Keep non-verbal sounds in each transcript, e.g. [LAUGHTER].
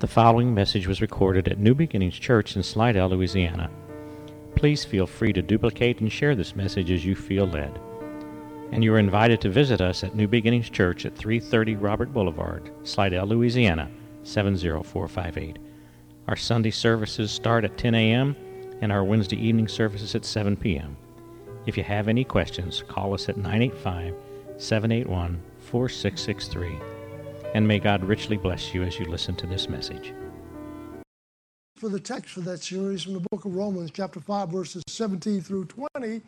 The following message was recorded at New Beginnings Church in Slidell, Louisiana. Please feel free to duplicate and share this message as you feel led. And you are invited to visit us at New Beginnings Church at 330 Robert Boulevard, Slidell, Louisiana 70458. Our Sunday services start at 10 a.m. and our Wednesday evening services at 7 p.m. If you have any questions, call us at 985 781 4663. And may God richly bless you as you listen to this message. For the text for that series from the book of Romans, chapter 5, verses 17 through 20.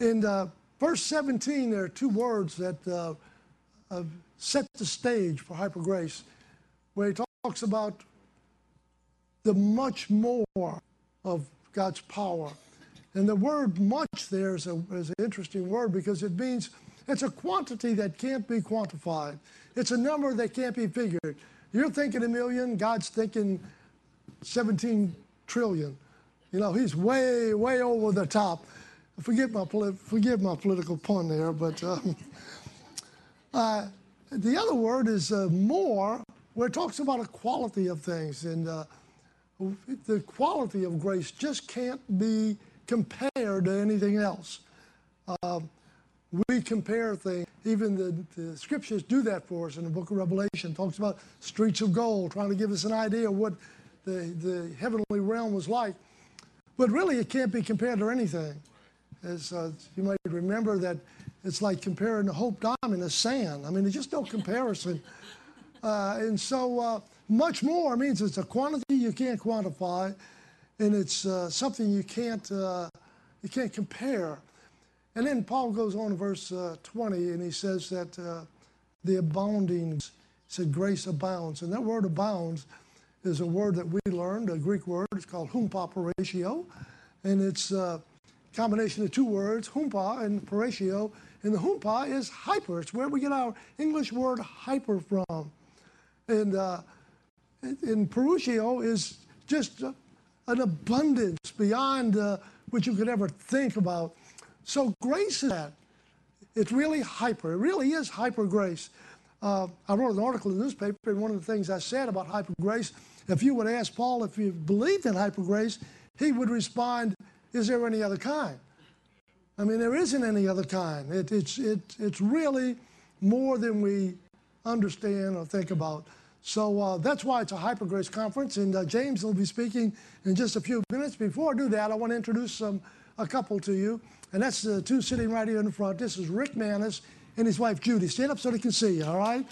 In uh, verse 17, there are two words that uh, set the stage for hyper grace, where he talks about the much more of God's power. And the word much there is, a, is an interesting word because it means it's a quantity that can't be quantified. It's a number that can't be figured. You're thinking a million, God's thinking 17 trillion. You know, he's way, way over the top. Forgive my, forgive my political pun there, but um, [LAUGHS] uh, the other word is uh, more, where it talks about a quality of things. And uh, the quality of grace just can't be compared to anything else. Um, we compare things. Even the, the, scriptures do that for us in the book of Revelation. Talks about streets of gold, trying to give us an idea of what the, the heavenly realm was like. But really, it can't be compared to anything. As uh, you might remember that it's like comparing the Hope Diamond to sand. I mean, there's just no comparison. [LAUGHS] Uh, and so uh, much more means it's a quantity you can't quantify, and it's uh, something you can't, uh, you can't compare. And then Paul goes on in verse uh, 20 and he says that uh, the abounding, said grace abounds. And that word abounds is a word that we learned, a Greek word. It's called humpaparatio. And it's a combination of two words, humpa and paratio. And the humpa is hyper. It's where we get our English word hyper from. And uh, paratio is just an abundance beyond uh, what you could ever think about. So grace is that. It's really hyper. It really is hyper grace. Uh, I wrote an article in the newspaper, and one of the things I said about hyper grace, if you would ask Paul if he believed in hyper grace, he would respond, Is there any other kind? I mean, there isn't any other kind. It, it's, it, it's really more than we understand or think about. So uh, that's why it's a hyper grace conference, and uh, James will be speaking in just a few minutes. Before I do that, I want to introduce um, a couple to you and that's the two sitting right here in the front. This is Rick Manis and his wife Judy. Stand up so they can see you, all right?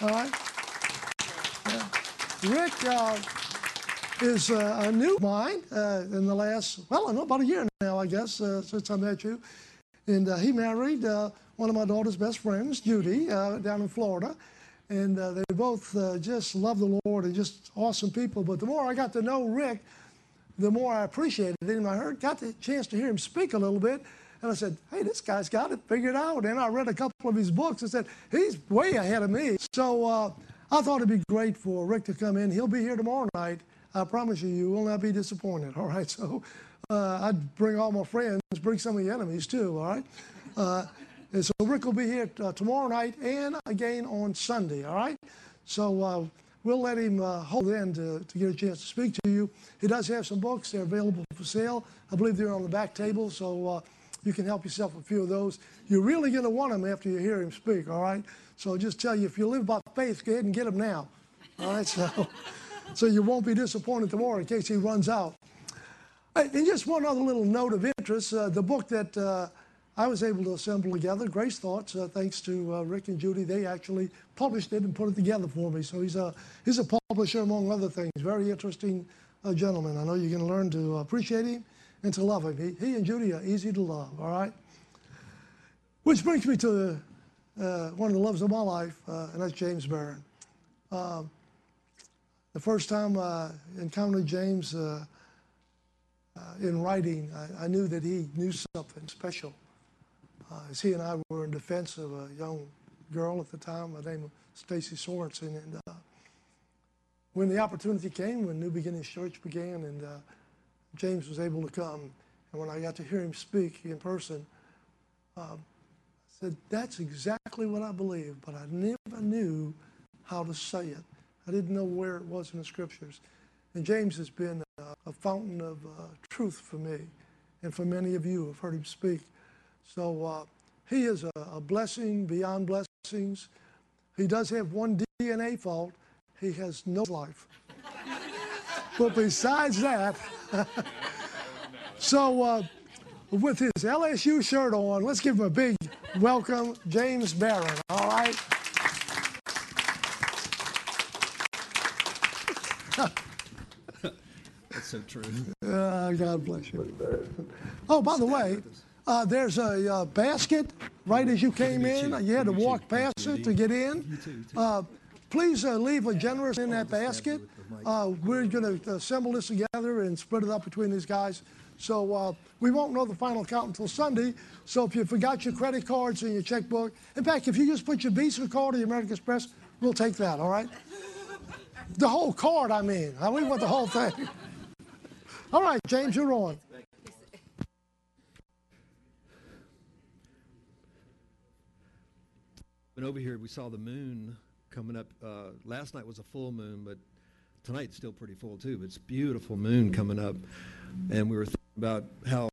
All right? Rick uh, is uh, a new mine uh, in the last, well, I know about a year now, I guess, uh, since I met you. And uh, he married uh, one of my daughter's best friends, Judy, down in Florida. And they both just love the Lord and just awesome people. But the more I got to know Rick, the more I appreciated him. I heard, got the chance to hear him speak a little bit. And I said, hey, this guy's got it figured out. And I read a couple of his books and said, he's way ahead of me. So uh, I thought it'd be great for Rick to come in. He'll be here tomorrow night. I promise you, you will not be disappointed. [LAUGHS] All right. So uh, I'd bring all my friends, bring some of the enemies too. All right. Uh, and so Rick will be here uh, tomorrow night and again on Sunday. All right. So uh, we'll let him uh, hold in to, to get a chance to speak to you. He does have some books. They're available for sale. I believe they're on the back table, so uh, you can help yourself a few of those. You're really going to want them after you hear him speak, all right? So just tell you, if you live by faith, go ahead and get them now, all right? So, [LAUGHS] so you won't be disappointed tomorrow in case he runs out. And just one other little note of interest, uh, the book that uh, I was able to assemble together, Grace Thoughts, uh, thanks to uh, Rick and Judy. They actually published it and put it together for me. So he's a, he's a publisher, among other things. Very interesting uh, gentleman. I know you're going to learn to appreciate him and to love him. He, he and Judy are easy to love, all right? Which brings me to uh, one of the loves of my life, uh, and that's James Barron. Um, the first time I encountered James uh, in writing, I, I knew that he knew something special uh, as he and I were in defense of a young girl at the time, by the name of Stacy Sorensen. And uh, when the opportunity came, when New Beginnings Church began, and uh, James was able to come, and when I got to hear him speak in person, um, I said, That's exactly what I believe, but I never knew how to say it. I didn't know where it was in the scriptures. And James has been a, a fountain of uh, truth for me and for many of you who have heard him speak. So uh, he is a, a blessing beyond blessings. He does have one DNA fault. He has no life. [LAUGHS] but besides that, [LAUGHS] so uh, with his LSU shirt on, let's give him a big welcome, James Barron. All right. [LAUGHS] That's so true. Uh, God bless you. Oh, by the way, uh, there's a uh, basket right as you came in. You had to walk past it to get in. Uh, please uh, leave a generous in that basket. Uh, we're going to assemble this together and split it up between these guys. So uh, we won't know the final count until Sunday. So if you forgot your credit cards and your checkbook, in fact, if you just put your Visa card or your American Express, we'll take that. All right. The whole card, I mean. We want the whole thing. [LAUGHS] All right, James, you're on. When over here, we saw the moon coming up. Uh, last night was a full moon, but tonight's still pretty full too. But it's beautiful moon coming up, and we were thinking about how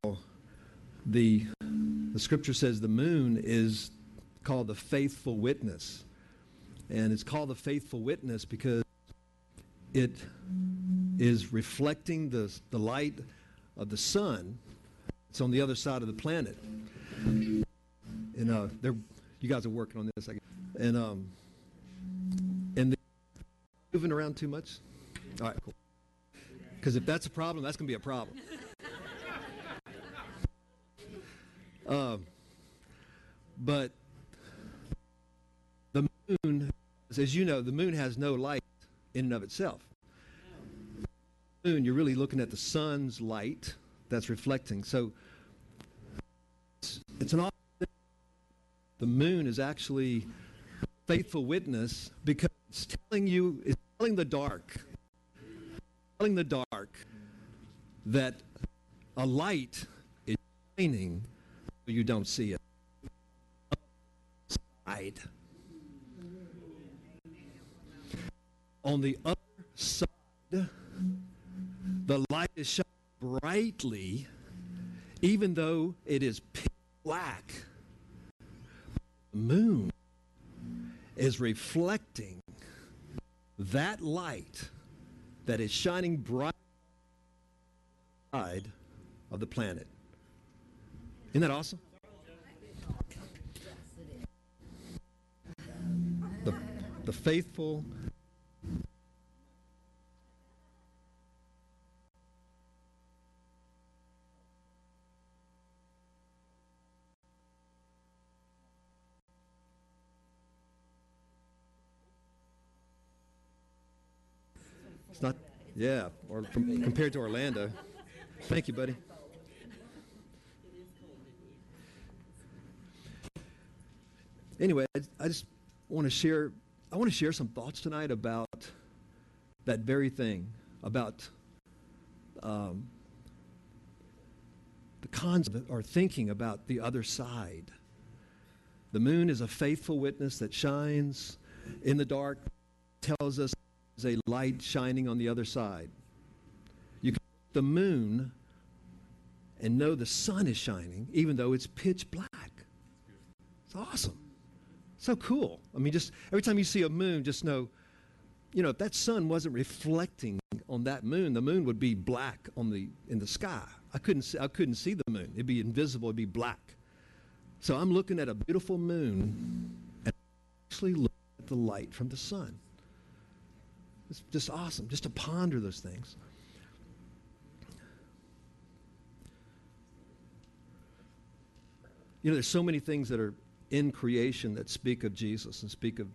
the the scripture says the moon is called the faithful witness, and it's called the faithful witness because it is reflecting the, the light of the sun. It's on the other side of the planet. And uh, they're, you guys are working on this, I guess. And, um, and moving around too much? All right, cool. Because if that's a problem, that's to be a problem. [LAUGHS] Um, but the moon, as you know, the moon has no light in and of itself. Moon, you're really looking at the sun's light that's reflecting. So it's, it's an the moon is actually faithful witness because it's telling you, it's telling the dark, telling the dark that a light is shining, but you don't see it. Side. On the other side, the light is shining brightly, even though it is black. Moon is reflecting that light that is shining bright side of the planet. Isn't that awesome? The, the faithful It's not, yeah, or com- compared to Orlando. Thank you, buddy. Anyway, I, just want to share. I want to share some thoughts tonight about that very thing, about um, the cons or thinking about the other side. The moon is a faithful witness that shines in the dark, tells us a light shining on the other side. You can the moon and know the sun is shining, even though it's pitch black. It's awesome. So cool. I mean, just every time you see a moon, just know, you know, if that sun wasn't reflecting on that moon, the moon would be black on the in the sky. I couldn't see, I couldn't see the moon. It'd be invisible. It'd be black. So I'm looking at a beautiful moon and actually look at the light from the sun. It's just awesome just to ponder those things. You know, there's so many things that are in creation that speak of Jesus and speak of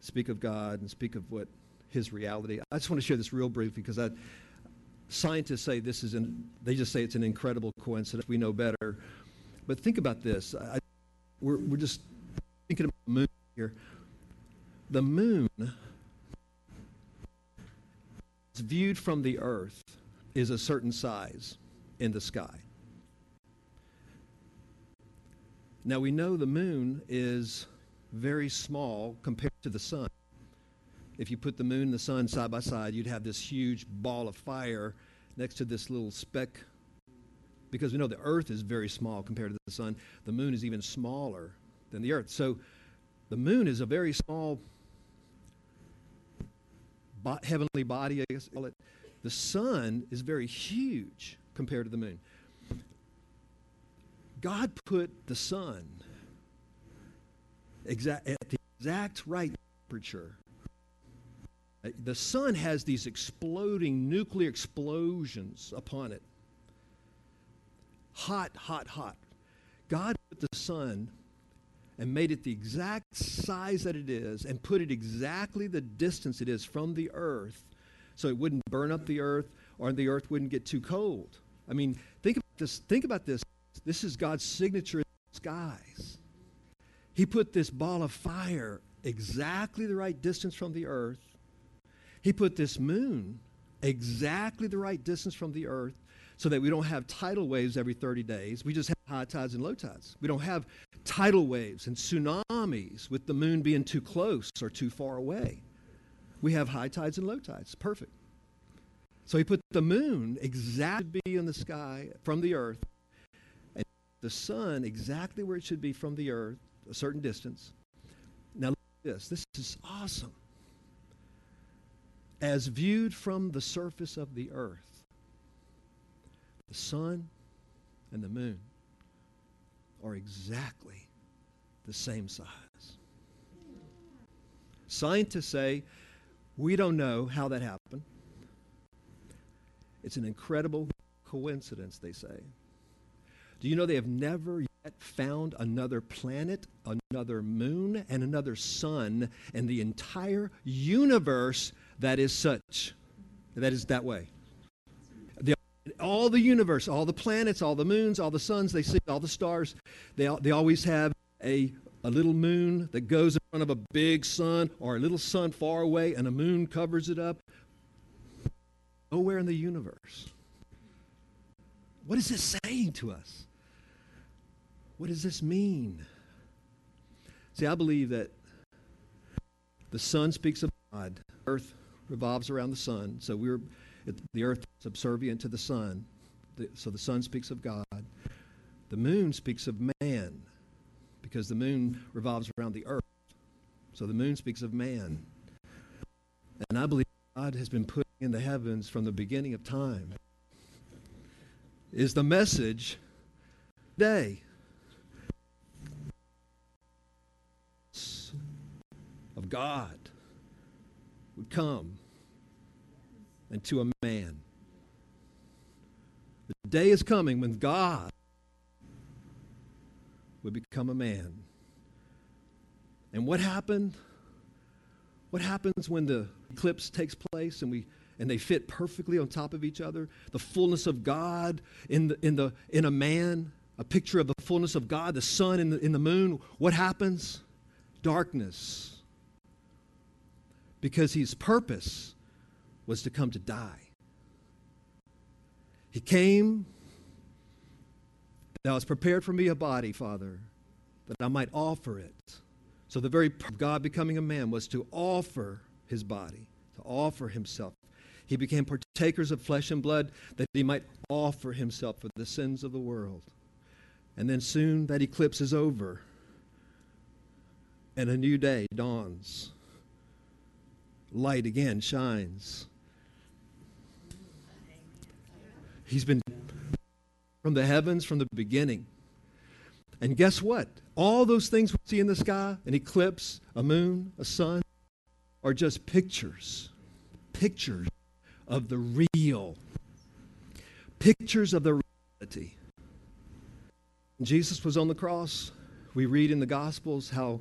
speak of God and speak of what his reality. I just want to share this real brief because I, scientists say this is an, they just say it's an incredible coincidence. We know better. But think about this. I, we're, we're just thinking about the moon here. The moon viewed from the earth is a certain size in the sky. Now we know the moon is very small compared to the sun. if you put the moon and the sun side by side, you'd have this huge ball of fire next to this little speck. Because we know the earth is very small compared to the sun, the moon is even smaller than the earth. So the moon is a very small bo- heavenly body, I guess call it. The sun is very huge compared to the moon. God put the sun exact, at the exact right temperature. The sun has these exploding nuclear explosions upon it. Hot, hot, hot. God put the sun and made it the exact size that it is and put it exactly the distance it is from the earth so it wouldn't burn up the earth or the earth wouldn't get too cold. I mean, think about this. Think about this. This is God's signature skies. He put this ball of fire exactly the right distance from the earth. He put this moon exactly the right distance from the earth so that we don't have tidal waves every 30 days. We just have high tides and low tides. We don't have tidal waves and tsunamis with the moon being too close or too far away. We have high tides and low tides. Perfect. So he put the moon exactly be in the sky from the earth, and the sun exactly where it should be from the earth, a certain distance. Now look at this. This is awesome. As viewed from the surface of the earth, the sun and the moon are exactly the same size. Scientists say we don't know how that happened. It's an incredible coincidence, they say. Do you know they have never yet found another planet, another moon, and another sun in the entire universe that is such, that is that way? All the universe, all the planets, all the moons, all the suns they see, all the stars, they, they always have a, a little moon that goes in front of a big sun or a little sun far away and a moon covers it up. Nowhere in the universe. What is this saying to us? What does this mean? See, I believe that the sun speaks of God. Earth revolves around the sun, so we're the earth is subservient to the sun. The- So the sun speaks of God. The moon speaks of man, because the moon revolves around the earth. So the moon speaks of man. And I believe God has been putting in the heavens from the beginning of time. Is the message today of God would come into a man. The day is coming when God would become a man. And what happened? What happens when the eclipse takes place and we and they fit perfectly on top of each other? The fullness of God in the in the in a man, a picture of the fullness of God, the sun in the in the moon. What happens? Darkness. Because his purpose was to come to die. He came Thou hast prepared for me a body, Father, that I might offer it. So the very God becoming a man was to offer his body, to offer himself. He became partakers of flesh and blood that he might offer himself for the sins of the world. And then soon that eclipse is over and a new day dawns. Light again shines. He's been from the heavens from the beginning. And guess what? All those things we see in the sky an eclipse, a moon, a sun are just pictures. Pictures of the real. Pictures of the reality. Jesus was on the cross, we read in the Gospels how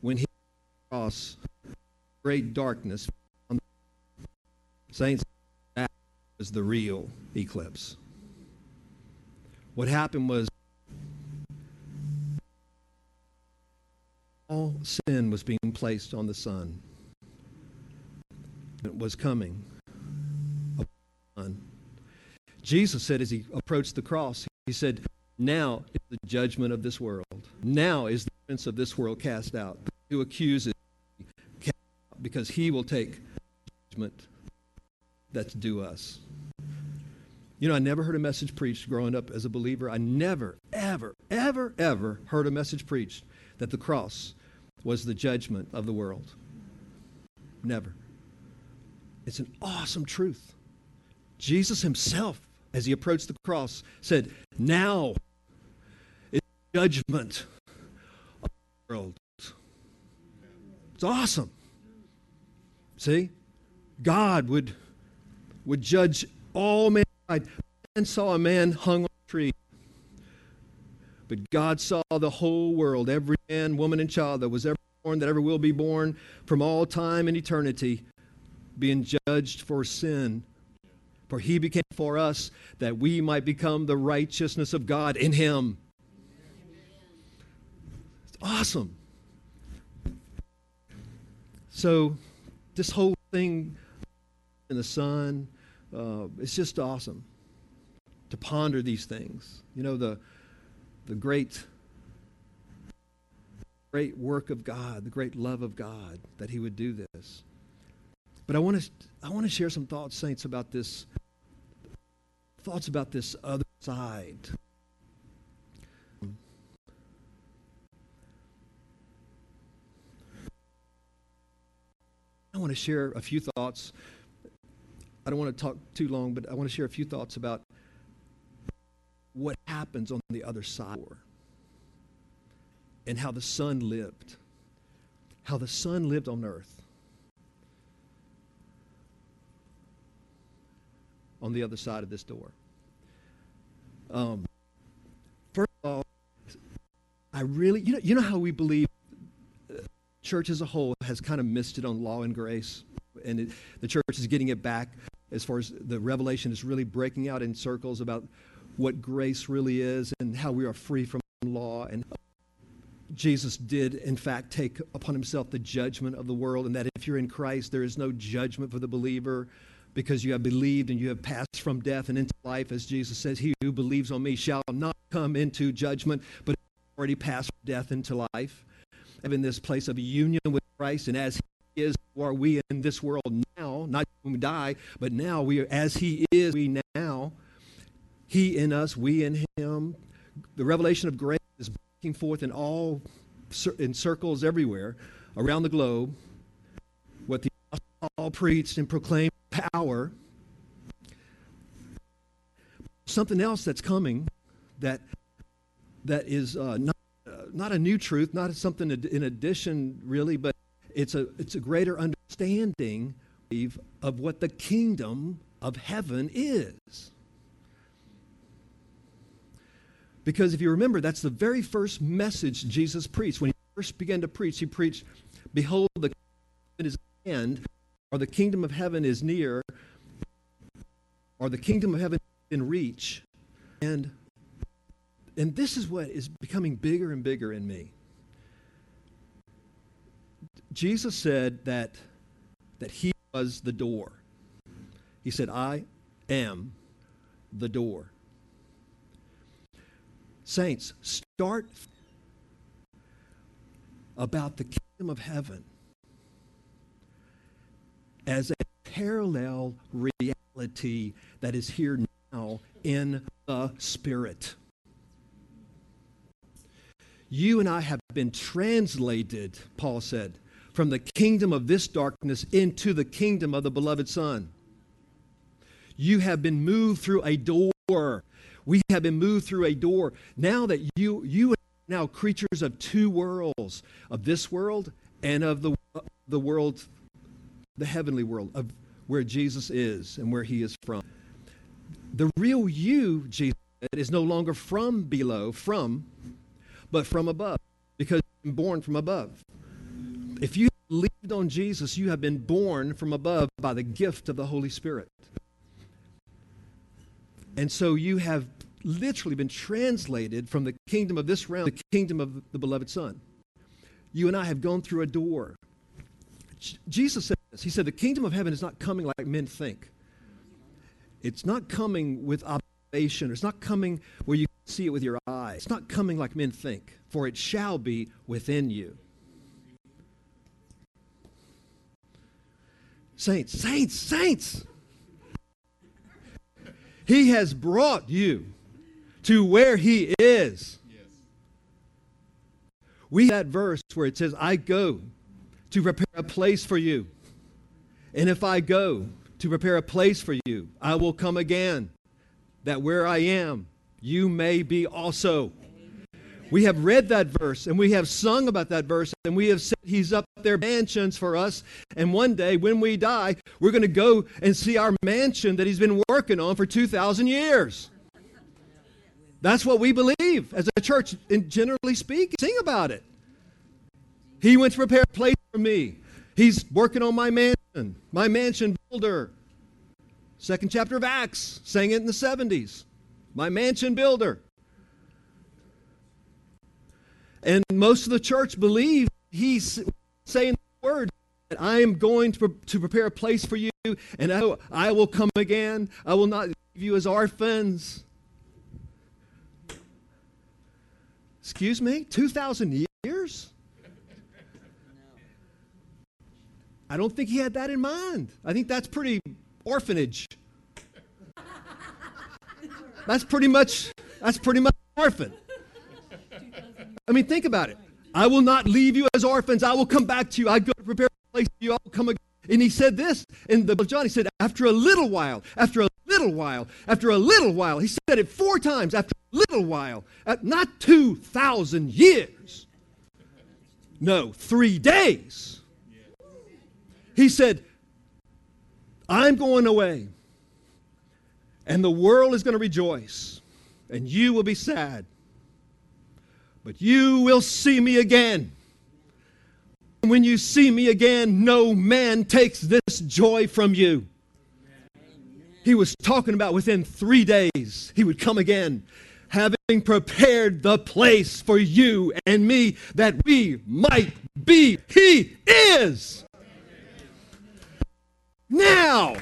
when he was on the cross, great darkness. Saints, was the real eclipse. What happened was all sin was being placed on the Son. It was coming. Jesus said as he approached the cross, he said, Now is the judgment of this world. Now is the prince of this world cast out. Who accuses because he will take judgment that's due us. You know, I never heard a message preached growing up as a believer. I never, ever, ever, ever heard a message preached that the cross was the judgment of the world. Never. It's an awesome truth. Jesus himself, as he approached the cross, said, Now is judgment of the world. It's awesome. See? God would, would judge all mankind. Man saw a man hung on a tree. But God saw the whole world, every man, woman, and child that was ever born, that ever will be born, from all time and eternity, being judged for sin. For he became for us that we might become the righteousness of God in him. It's awesome. So, this whole thing in the sun, uh, it's just awesome to ponder these things. You know, the, the great, great work of God, the great love of God that He would do this. But I want to, I want to share some thoughts, saints, about this, thoughts about this other side. I want to share a few thoughts. I don't want to talk too long, but I want to share a few thoughts about what happens on the other side and how the Son lived, how the Son lived on earth. On the other side of this door. Um, first of all, I really, you know, you know how we believe church as a whole has kind of missed it on law and grace, and it, the church is getting it back as far as the revelation is really breaking out in circles about what grace really is and how we are free from law and Jesus did, in fact, take upon himself the judgment of the world, and that if you're in Christ, there is no judgment for the believer because you have believed and you have passed from death and into life. As Jesus says, He who believes on me shall not come into judgment, but already passed from death into life in this place of union with Christ, and as He is, who are we in this world now, not when we die, but now we are as He is, we now. He in us, we in Him. The revelation of grace is breaking forth in all in circles everywhere around the globe. What the all preached and proclaimed power. Something else that's coming that that is uh, not not a new truth, not something in addition, really, but it's a, it's a greater understanding of what the kingdom of heaven is. Because if you remember, that's the very first message Jesus preached. When he first began to preach, he preached, Behold, the kingdom is at hand, or the kingdom of heaven is near, or the kingdom of heaven is in reach. And and this is what is becoming bigger and bigger in me. Jesus said that, that he was the door. He said, I am the door. Saints, start about the kingdom of heaven as a parallel reality that is here now in the Spirit. You and I have been translated, Paul said, from the kingdom of this darkness into the kingdom of the beloved Son. You have been moved through a door. We have been moved through a door. Now that you, you are now creatures of two worlds, of this world and of the, the world, the heavenly world, of where Jesus is and where he is from. The real you, Jesus said, is no longer from below, from but from above, because born from above. If you believed on Jesus, you have been born from above by the gift of the Holy Spirit. And so you have literally been translated from the kingdom of this realm, the kingdom of the beloved Son. You and I have gone through a door. Jesus said this. He said, The kingdom of heaven is not coming like men think. It's not coming with observation. It's not coming where you see it with your eyes. It's not coming like men think, for it shall be within you. Saints, saints, saints. He has brought you to where He is. We that verse where it says, I go to prepare a place for you. And if I go to prepare a place for you, I will come again, that where I am, you may be also. We have read that verse and we have sung about that verse and we have said he's up there mansions for us. And one day when we die, we're going to go and see our mansion that he's been working on for 2,000 years. That's what we believe as a church, and generally speaking. Sing about it. He went to prepare a place for me. He's working on my mansion, my mansion builder. Second chapter of Acts, sang it in the 70s. My mansion builder. And most of the church believe he's saying the word that I am going to, to prepare a place for you, and I, I will come again. I will not leave you as orphans. Excuse me? 2,000 years? I don't think he had that in mind. I think that's pretty orphanage. That's pretty much that's pretty much orphan. I mean, think about it. I will not leave you as orphans. I will come back to you. I go to prepare a place for you. I will come again. And he said this in the book of John. He said, after a little while, after a little while, after a little while. He said it four times. After a little while, at not two thousand years. No, three days. He said, I'm going away, and the world is going to rejoice, and you will be sad. But you will see me again. When you see me again, no man takes this joy from you. He was talking about within three days, he would come again, having prepared the place for you and me that we might be. He is. Now,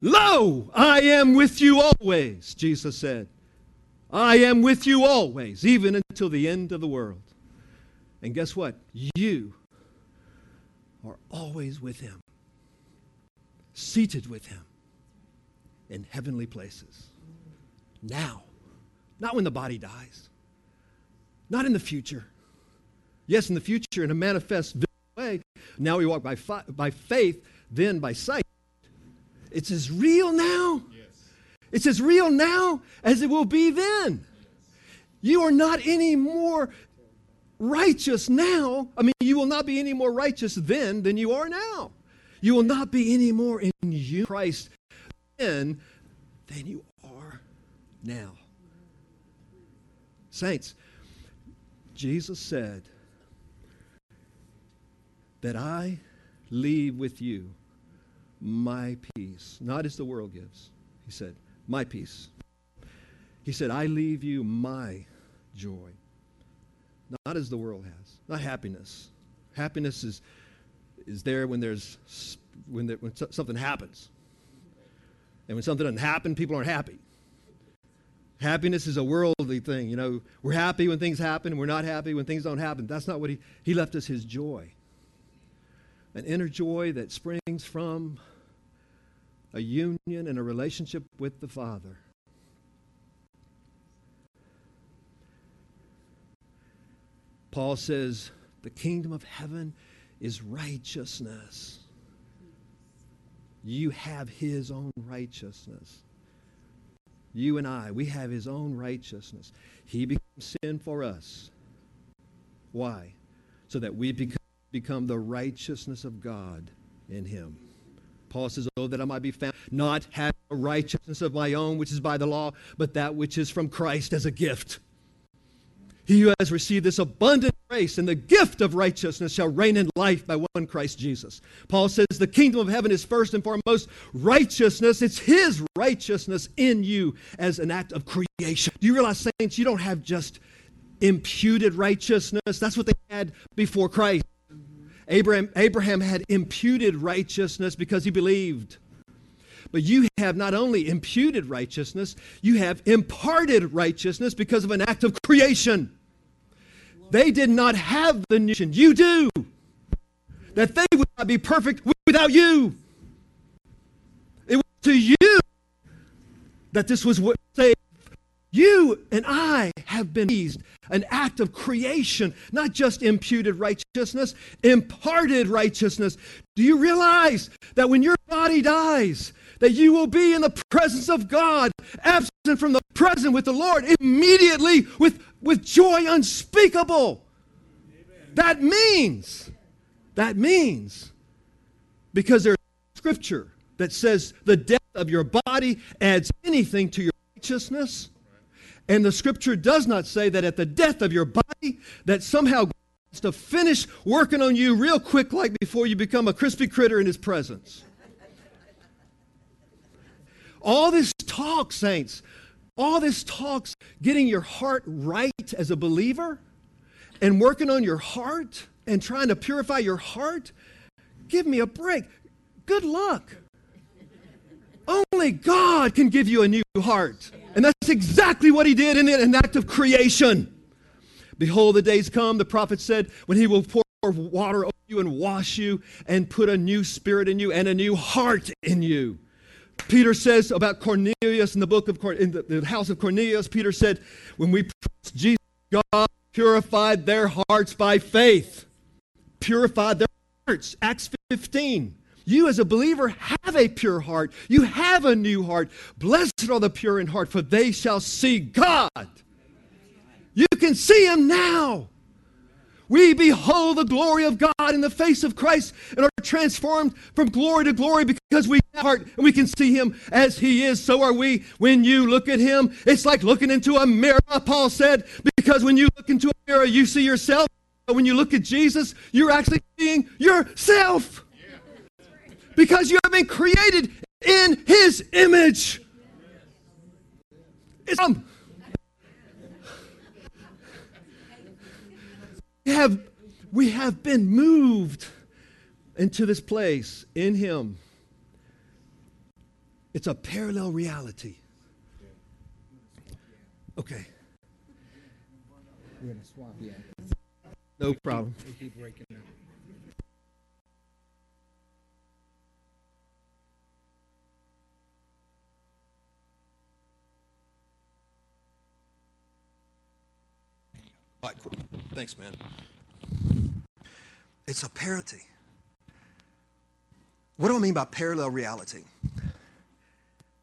lo, I am with you always, Jesus said. I am with you always, even until the end of the world. And guess what? You are always with him, seated with him in heavenly places. Now, not when the body dies, not in the future. Yes, in the future, in a manifest way. Now we walk by, fi- by faith, then by sight. It's as real now. Yes. It's as real now as it will be then. You are not any more righteous now. I mean, you will not be any more righteous then than you are now. You will not be any more in you, Christ, then than you are now. Saints, Jesus said that I leave with you my peace, not as the world gives. He said, my peace. He said, I leave you my joy. Not as the world has. Not happiness. Happiness is, is there when there's when, there, when something happens. And when something doesn't happen, people aren't happy. Happiness is a worldly thing. You know, we're happy when things happen, and we're not happy when things don't happen. That's not what he, he left us his joy. An inner joy that springs from a union and a relationship with the Father. Paul says, the kingdom of heaven is righteousness. You have his own righteousness. You and I, we have his own righteousness. He becomes sin for us. Why? So that we become, the righteousness of God in him. Paul says, Oh, that I might be found not having a righteousness of my own, which is by the law, but that which is from Christ as a gift. He who has received this abundant grace and the gift of righteousness shall reign in life by one Christ Jesus. Paul says the kingdom of heaven is first and foremost righteousness. It's his righteousness in you as an act of creation. Do you realize, saints, you don't have just imputed righteousness? That's what they had before Christ. Abraham, Abraham had imputed righteousness because he believed. But you have not only imputed righteousness, you have imparted righteousness because of an act of creation. They did not have the nation. You do. that they would not be perfect without you. It was to you that this was. You and I have been pleased, an act of creation, not just imputed righteousness, imparted righteousness. Do you realize that when your body dies, that you will be in the presence of God, absent from the present with the Lord, immediately with, with joy unspeakable? Amen. That means, that means, because there's scripture that says the death of your body adds anything to your righteousness. And the scripture does not say that at the death of your body, that somehow God wants to finish working on you real quick, like before you become a crispy critter in his presence. All this talk, saints, all this talks getting your heart right as a believer and working on your heart and trying to purify your heart. Give me a break. Good luck. Only God can give you a new heart. And that's exactly what he did in an act of creation. Behold, the days come, the prophet said, when he will pour water over you and wash you and put a new spirit in you and a new heart in you. Peter says about Cornelius in the book of in the, the house of Cornelius, Peter said, when we preached Jesus, God purified their hearts by faith. Purified their hearts. Acts 15. You, as a believer, have a pure heart. You have a new heart. Blessed are the pure in heart, for they shall see God. You can see Him now. We behold the glory of God in the face of Christ and are transformed from glory to glory because we have heart and we can see him as he is. So are we. When you look at him, it's like looking into a mirror, Paul said, because when you look into a mirror, you see yourself. But when you look at Jesus, you're actually seeing yourself because you have been created in his image. It's, um, we have, we have been moved into this place in him. It's a parallel reality. Okay. No problem. All right. Thanks, man. It's a parity. What do I mean by parallel reality?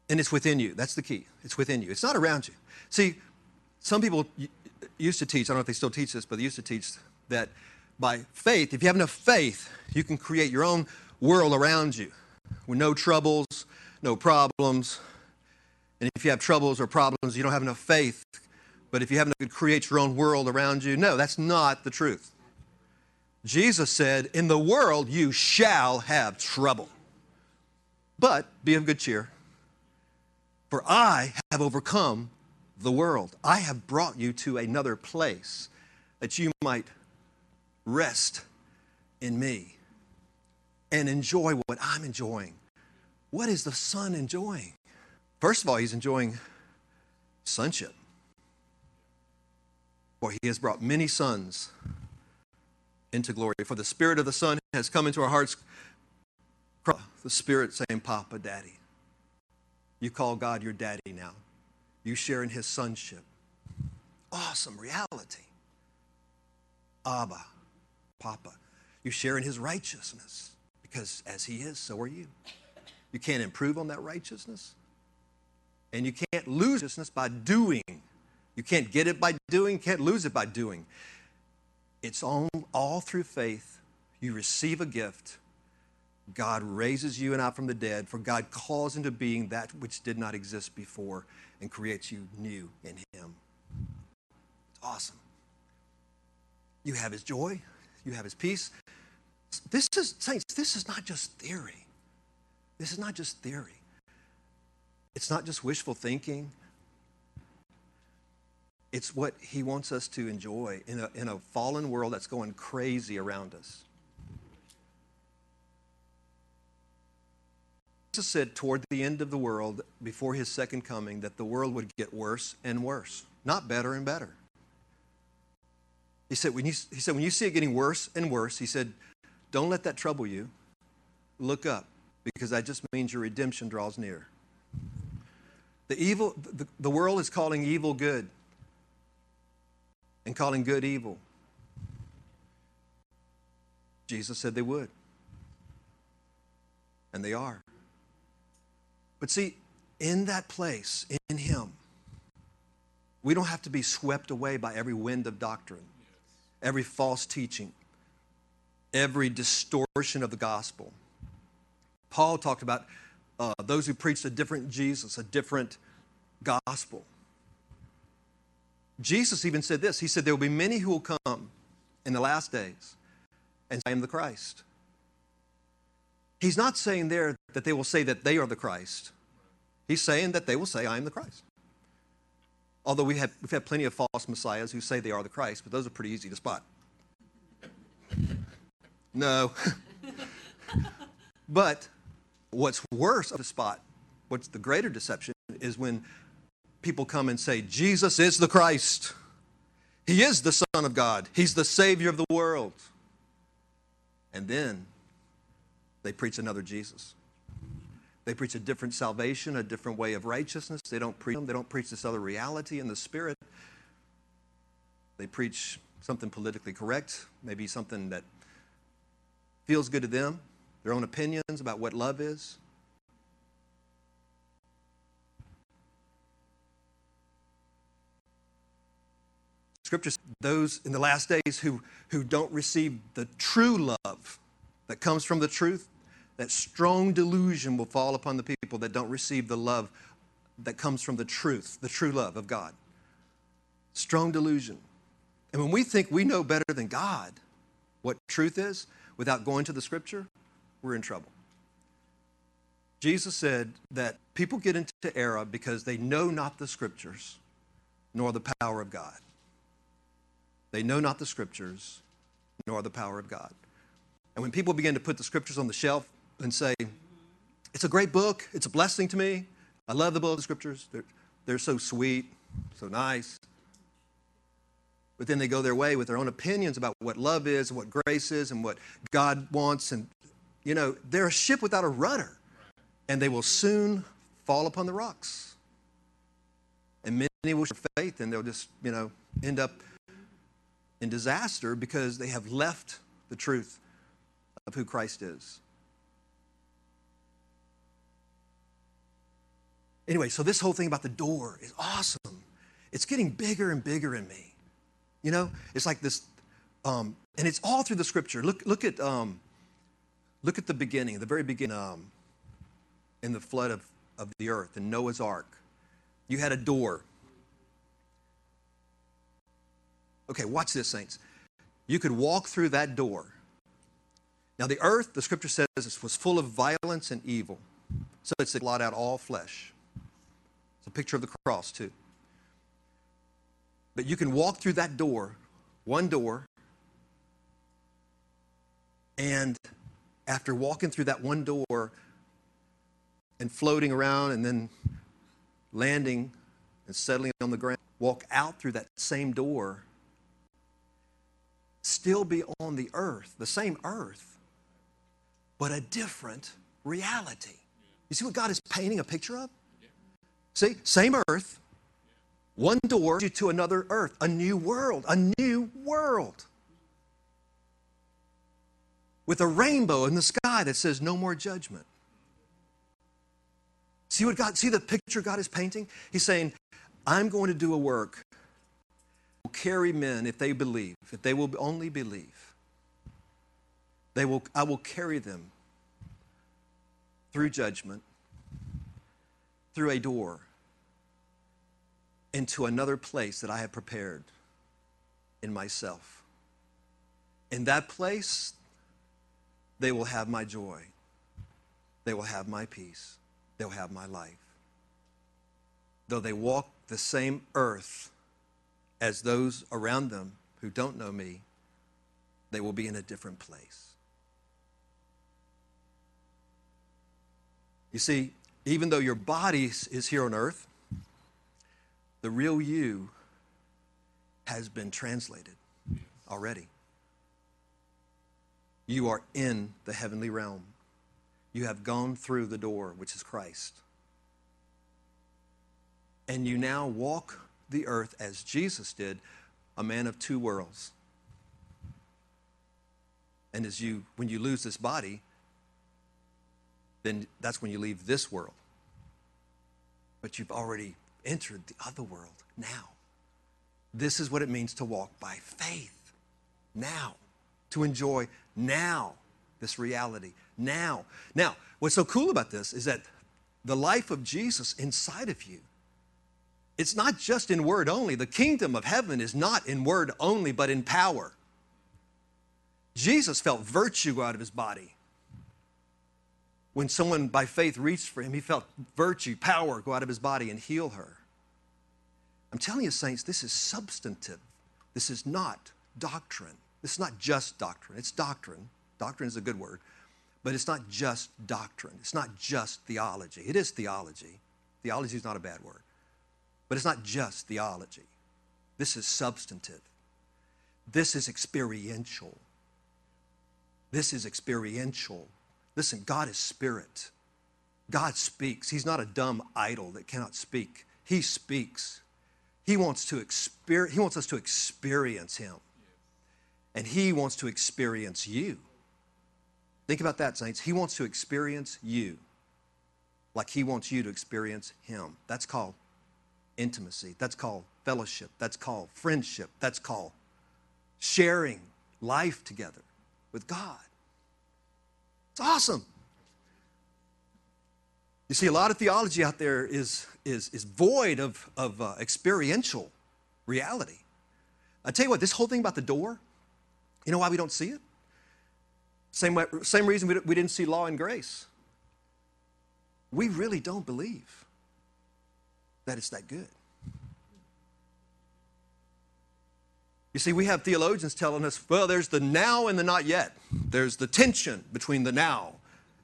And it's within you. That's the key. It's within you. It's not around you. See, some people used to teach, I don't know if they still teach this, but they used to teach that by faith, if you have enough faith, you can create your own world around you with no troubles, no problems. And if you have troubles or problems, you don't have enough faith, but if you have to create your own world around you, no, that's not the truth. Jesus said, In the world you shall have trouble. But be of good cheer, for I have overcome the world. I have brought you to another place that you might rest in me and enjoy what I'm enjoying. What is the Son enjoying? First of all, he's enjoying sonship. For he has brought many sons into glory. For the Spirit of the Son has come into our hearts. The Spirit saying, Papa, Daddy. You call God your daddy now. You share in his sonship. Awesome reality. Abba, Papa. You share in his righteousness because as he is, so are you. You can't improve on that righteousness. And you can't lose righteousness by doing you can't get it by doing, can't lose it by doing. It's all, all through faith. You receive a gift. God raises you and I from the dead, for God calls into being that which did not exist before and creates you new in Him. It's awesome. You have His joy, you have His peace. This is, saints, this is not just theory. This is not just theory. It's not just wishful thinking. It's what he wants us to enjoy in a, in a fallen world that's going crazy around us. Jesus said toward the end of the world, before his second coming, that the world would get worse and worse, not better and better. He said, when you, he said, when you see it getting worse and worse, he said, Don't let that trouble you. Look up, because that just means your redemption draws near. The evil, the, the world is calling evil good and calling good evil. Jesus said they would. And they are. But see, in that place, in Him, we don't have to be swept away by every wind of doctrine, every false teaching, every distortion of the gospel. Paul talked about uh, those who preached a different Jesus, a different gospel. Jesus even said this He said, There will be many who will come in the last days and say, I am the Christ. He's not saying there that they will say that they are the Christ. He's saying that they will say, I am the Christ. Although we have, we've had plenty of false messiahs who say they are the Christ, but those are pretty easy to spot. [LAUGHS] No. [LAUGHS] but what's worse of the spot, what's the greater deception, is when people come and say, Jesus is the Christ. He is the Son of God. He's the Savior of the world. And then they preach another Jesus. They preach a different salvation, a different way of righteousness. They don't preach they don't preach this other reality in the spirit. They preach something politically correct, maybe something that feels good to them, their own opinions about what love is. Scripture those in the last days who, who don't receive the true love that comes from the truth, that strong delusion will fall upon the people that don't receive the love that comes from the truth, the true love of God. Strong delusion. And when we think we know better than God what truth is without going to the scripture, we're in trouble. Jesus said that people get into error because they know not the scriptures nor the power of God. They know not the scriptures, nor the power of God. And when people begin to put the scriptures on the shelf and say, it's a great book, it's a blessing to me, I love the book of the scriptures, they're, they're so sweet, so nice. But then they go their way with their own opinions about what love is what grace is and what God wants. And, you know, they're a ship without a rudder. And they will soon fall upon the rocks. And many will share faith and they'll just, you know, end up in disaster because they have left the truth of who Christ is. Anyway, so this whole thing about the door is awesome. It's getting bigger and bigger in me. You know, it's like this, um, and it's all through the scripture. Look, look at, um, look at the beginning, the very beginning, um, in the flood of, of the earth, in Noah's ark. You had a door Okay, watch this, saints. You could walk through that door. Now, the earth, the scripture says, was full of violence and evil. So it's to blot out all flesh. It's a picture of the cross, too. But you can walk through that door, one door, and after walking through that one door and floating around and then landing and settling on the ground, walk out through that same door still be on the earth, the same earth, but a different reality. You see what God is painting a picture of? See, same earth, one door to another earth, a new world, a new world. With a rainbow in the sky that says no more judgment. See what God see the picture God is painting? He's saying, I'm going to do a work will carry men if they believe, if they will only believe. They will, I will carry them through judgment, through a door, into another place that I have prepared in myself. In that place, they will have my joy. They will have my peace. They'll have my life. Though they walk the same earth, as those around them who don't know me, they will be in a different place. You see, even though your body is here on earth, the real you has been translated already. You are in the heavenly realm. You have gone through the door, which is Christ. And you now walk the earth as Jesus did, a man of two worlds. And as you when you lose this body, then that's when you leave this world. But you've already entered the other world now. This is what it means to walk by faith now, to enjoy now this reality now. Now, what's so cool about this is that the life of Jesus inside of you, it's not just in word only. The kingdom of heaven is not in word only, but in power. Jesus felt virtue go out of his body. When someone by faith reached for him, he felt virtue, power go out of his body and heal her. I'm telling you, saints, this is substantive. This is not doctrine. This is not just doctrine. It's doctrine. Doctrine is a good word, but it's not just doctrine. It's not just theology. It is theology. Theology is not a bad word, but it's not just theology. This is substantive. This is experiential. This is experiential. Listen, God is spirit. God speaks. He's not a dumb idol that cannot speak. He speaks. He wants to experience, he wants us to experience him. And he wants to experience you. Think about that, saints. He wants to experience you like he wants you to experience him. That's called intimacy. That's called fellowship. That's called friendship. That's called sharing life together with God. It's awesome. You see, a lot of theology out there is, is, is void of, of uh, experiential reality. I tell you what, this whole thing about the door, you know why we don't see it? Same, way, same reason we, we didn't see law and grace. We really don't believe that it's that good. You see, we have theologians telling us, well, there's the now and the not yet. There's the tension between the now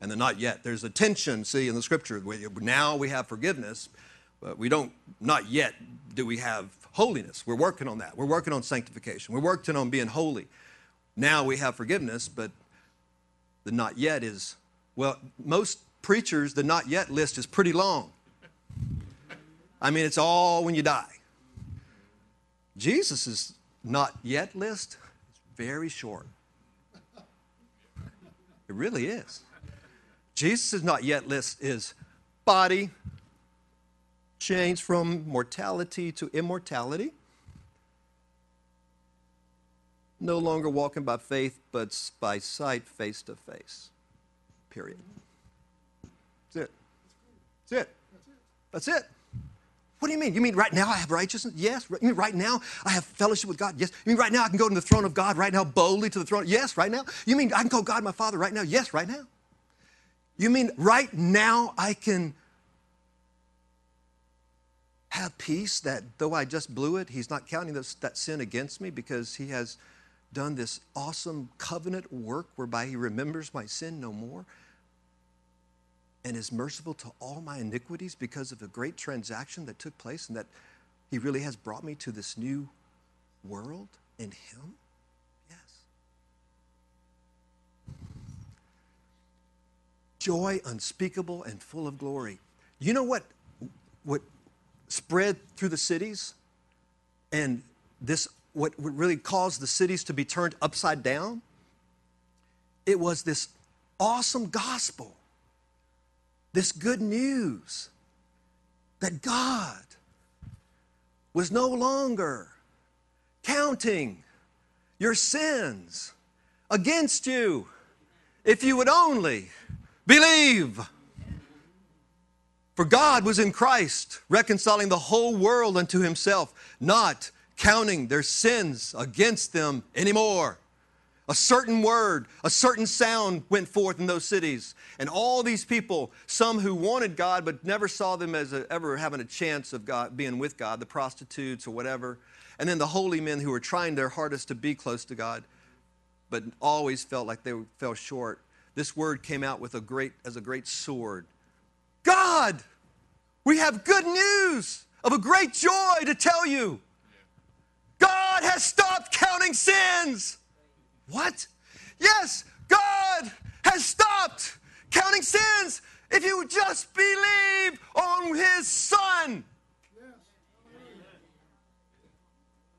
and the not yet. There's a tension, see, in the scripture. Now we have forgiveness, but we don't, not yet do we have holiness. We're working on that. We're working on sanctification. We're working on being holy. Now we have forgiveness, but the not yet is, well, most preachers, the not yet list is pretty long. I mean, it's all when you die. Jesus' is not yet list is very short. It really is. Jesus' not yet list is body changed from mortality to immortality. No longer walking by faith, but by sight, face to face. Period. That's it. That's it. That's it. What do you mean? You mean right now I have righteousness? Yes. You mean right now I have fellowship with God? Yes. You mean right now I can go to the throne of God right now boldly to the throne? Yes, right now. You mean I can call God my Father right now? Yes, right now. You mean right now I can have peace that though I just blew it, He's not counting this, that sin against me because He has done this awesome covenant work whereby He remembers my sin no more and is merciful to all my iniquities because of a great transaction that took place and that He really has brought me to this new world in Him? Yes. Joy unspeakable and full of glory. You know what, what spread through the cities? And this, what really caused the cities to be turned upside down? It was this awesome gospel, this good news that God was no longer counting your sins against you if you would only Believe. For God was in Christ, reconciling the whole world unto himself, not counting their sins against them anymore. A certain word, a certain sound went forth in those cities. And all these people, some who wanted God but never saw them as a, ever having a chance of God, being with God, the prostitutes or whatever. And then the holy men who were trying their hardest to be close to God, but always felt like they fell short this word came out with a great as a great sword. God, we have good news of a great joy to tell you. God has stopped counting sins. What? Yes, God has stopped counting sins if you just believe on his son.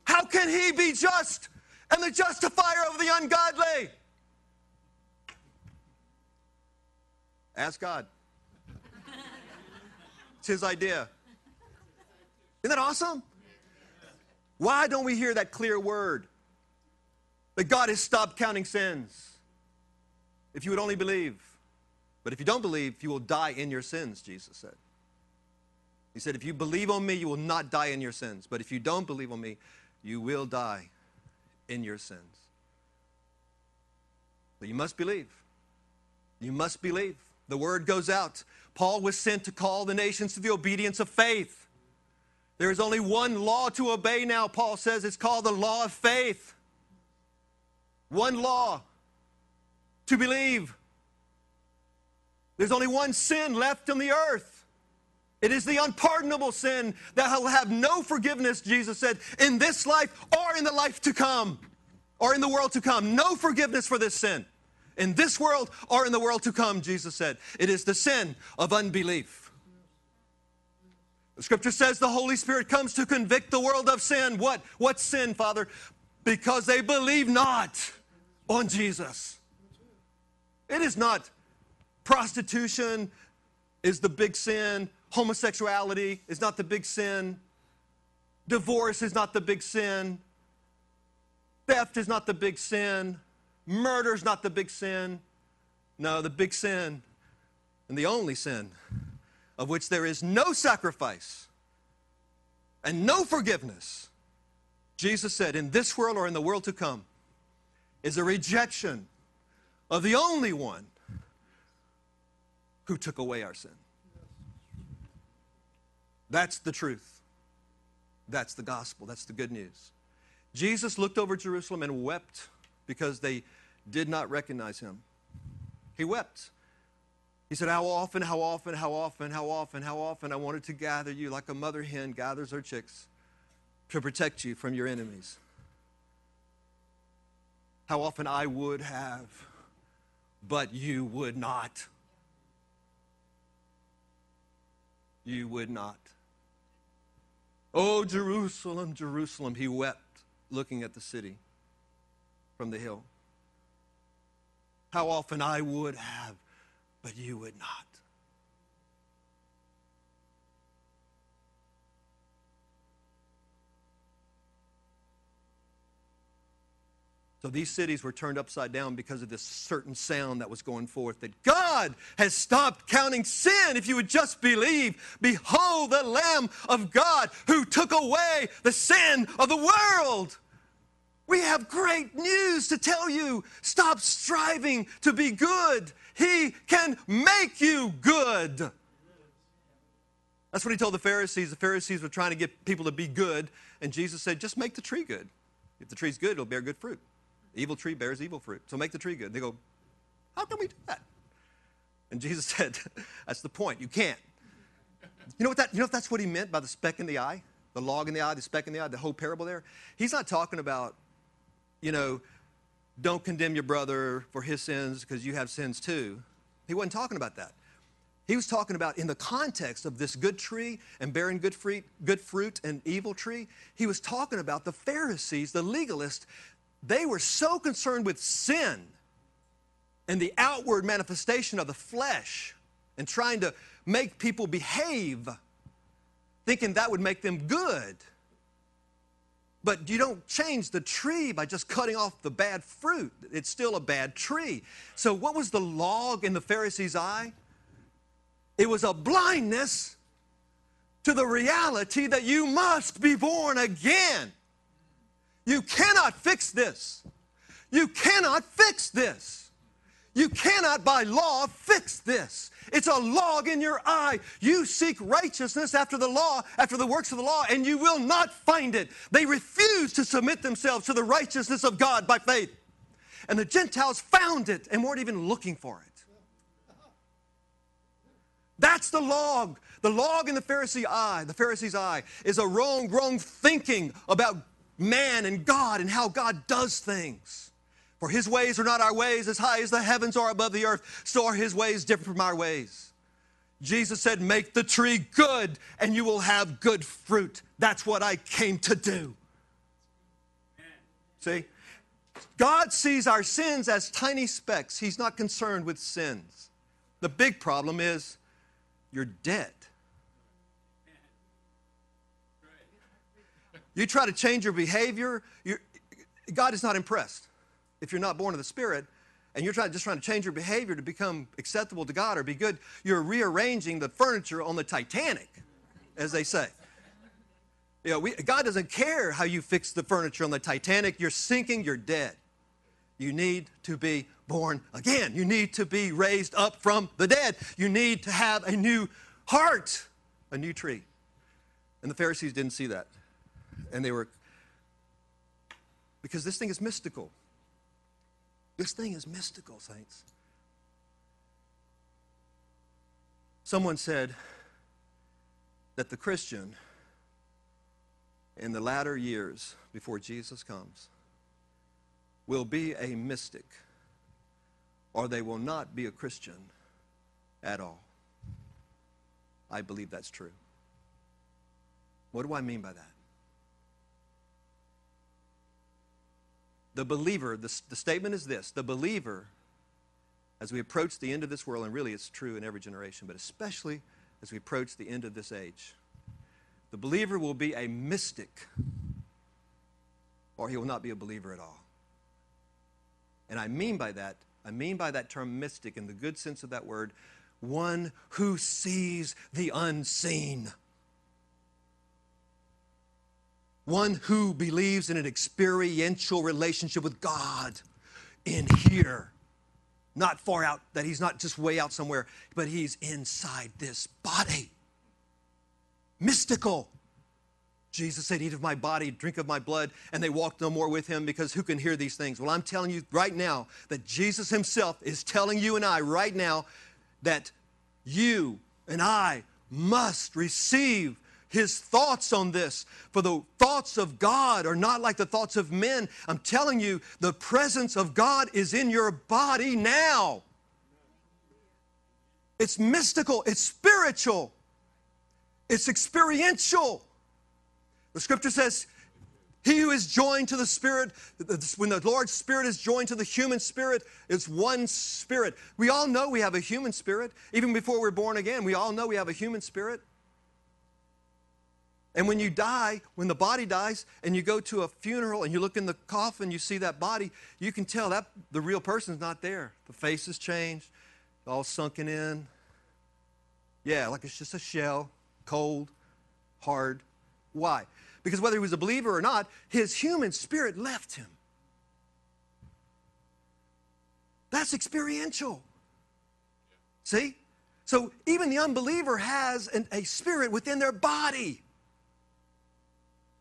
How can he be just and the justifier of the ungodly? Ask God. It's his idea. Isn't that awesome? Why don't we hear that clear word? That God has stopped counting sins. If you would only believe. But if you don't believe, you will die in your sins, Jesus said. He said, If you believe on me, you will not die in your sins. But if you don't believe on me, you will die in your sins. But you must believe. You must believe. The word goes out. Paul was sent to call the nations to the obedience of faith. There is only one law to obey now, Paul says. It's called the law of faith. One law to believe. There's only one sin left on the earth. It is the unpardonable sin that will have no forgiveness, Jesus said, in this life or in the life to come, or in the world to come. No forgiveness for this sin. In this world or in the world to come, Jesus said. It is the sin of unbelief. The scripture says the Holy Spirit comes to convict the world of sin. What? What sin, Father? Because they believe not on Jesus. It is not prostitution is the big sin, homosexuality is not the big sin, divorce is not the big sin, theft is not the big sin, murder is not the big sin. No, the big sin and the only sin of which there is no sacrifice and no forgiveness, Jesus said, in this world or in the world to come, is a rejection of the only one who took away our sin. That's the truth. That's the gospel. That's the good news. Jesus looked over Jerusalem and wept because they did not recognize him. He wept. He said, How often, how often, how often, how often, how often I wanted to gather you like a mother hen gathers her chicks to protect you from your enemies. How often I would have, but you would not. You would not. Oh, Jerusalem, Jerusalem, he wept looking at the city from the hill. How often I would have, but you would not. So these cities were turned upside down because of this certain sound that was going forth that God has stopped counting sin. If you would just believe, behold the Lamb of God who took away the sin of the world. We have great news to tell you. Stop striving to be good. He can make you good. That's what he told the Pharisees. The Pharisees were trying to get people to be good, and Jesus said, just make the tree good. If the tree's good, it'll bear good fruit. Evil tree bears evil fruit. So make the tree good. They go, How can we do that? And Jesus [LAUGHS] said, That's the point. You can't. You know what that you know if that's what he meant by the speck in the eye? The log in the eye, the speck in the eye, the whole parable there? He's not talking about, you know, don't condemn your brother for his sins because you have sins too. He wasn't talking about that. He was talking about in the context of this good tree and bearing good fruit, good fruit and evil tree. He was talking about the Pharisees, the legalists they were so concerned with sin and the outward manifestation of the flesh and trying to make people behave, thinking that would make them good. But you don't change the tree by just cutting off the bad fruit. It's still a bad tree. So, what was the log in the Pharisee's eye? It was a blindness to the reality that you must be born again. You cannot fix this. You cannot fix this. You cannot, by law, fix this. It's a log in your eye. You seek righteousness after the law, after the works of the law, and you will not find it. They refuse to submit themselves to the righteousness of God by faith. And the Gentiles found it and weren't even looking for it. That's the log. The log in the Pharisee eye, the Pharisee's eye, is a wrong, wrong thinking about man and God and how God does things. For his ways are not our ways, as high as the heavens are above the earth, so are his ways different from our ways. Jesus said, Make the tree good, and you will have good fruit. That's what I came to do. See? God sees our sins as tiny specks. He's not concerned with sins. The big problem is you're dead. You try to change your behavior, God is not impressed. If you're not born of the Spirit and you're trying, just trying to change your behavior to become acceptable to God or be good, you're rearranging the furniture on the Titanic, as they say. You know, we, God doesn't care how you fix the furniture on the Titanic. You're sinking, you're dead. You need to be born again. You need to be raised up from the dead. You need to have a new heart, a new tree. And the Pharisees didn't see that. And they were, because this thing is mystical. This thing is mystical, saints. Someone said that the Christian in the latter years before Jesus comes will be a mystic or they will not be a Christian at all. I believe that's true. What do I mean by that? The believer, the, the statement is this the believer, as we approach the end of this world, and really it's true in every generation, but especially as we approach the end of this age, the believer will be a mystic or he will not be a believer at all. And I mean by that, I mean by that term mystic in the good sense of that word, one who sees the unseen. One who believes in an experiential relationship with God in here. Not far out, that he's not just way out somewhere, but he's inside this body mystical. Jesus said, Eat of my body, drink of my blood, and they walked no more with him because who can hear these things? Well, I'm telling you right now that Jesus himself is telling you and I right now that you and I must receive his thoughts on this. For the thoughts of God are not like the thoughts of men. I'm telling you, the presence of God is in your body now. It's mystical, it's spiritual. It's experiential. The scripture says, he who is joined to the Spirit, when the Lord's Spirit is joined to the human spirit, it's one spirit. We all know we have a human spirit. Even before we're born again, we all know we have a human spirit. And when you die, when the body dies, and you go to a funeral and you look in the coffin, you see that body, you can tell that the real person's not there. The face has changed, all sunken in. Yeah, like it's just a shell cold, hard. Why? Because whether he was a believer or not, his human spirit left him. That's experiential. See? So even the unbeliever has an, a spirit within their body,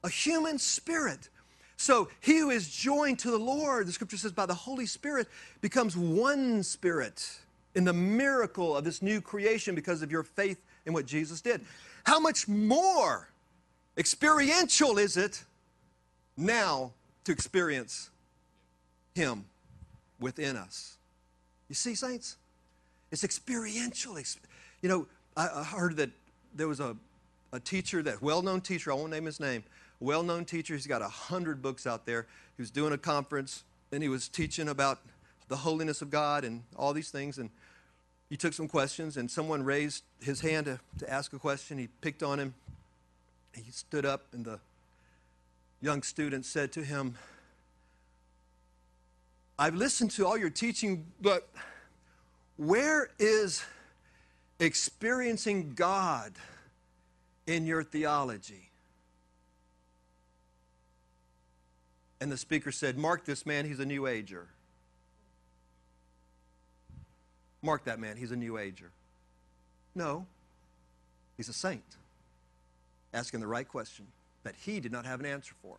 a human spirit. So he who is joined to the Lord, the scripture says, by the Holy Spirit, becomes one spirit in the miracle of this new creation because of your faith in what Jesus did. How much more experiential is it now to experience Him within us? You see, saints? It's experiential. You know, I heard that there was a, a teacher, that well known teacher, I won't name his name, well known teacher. He's got a hundred books out there. He was doing a conference and he was teaching about the holiness of God and all these things. And he took some questions, and someone raised his hand to, to ask a question. He picked on him. He stood up, and the young student said to him, I've listened to all your teaching, but where is experiencing God in your theology? And the speaker said, Mark this man, he's a New Ager. Mark that man, he's a New Ager. No, he's a saint. Asking the right question that he did not have an answer for.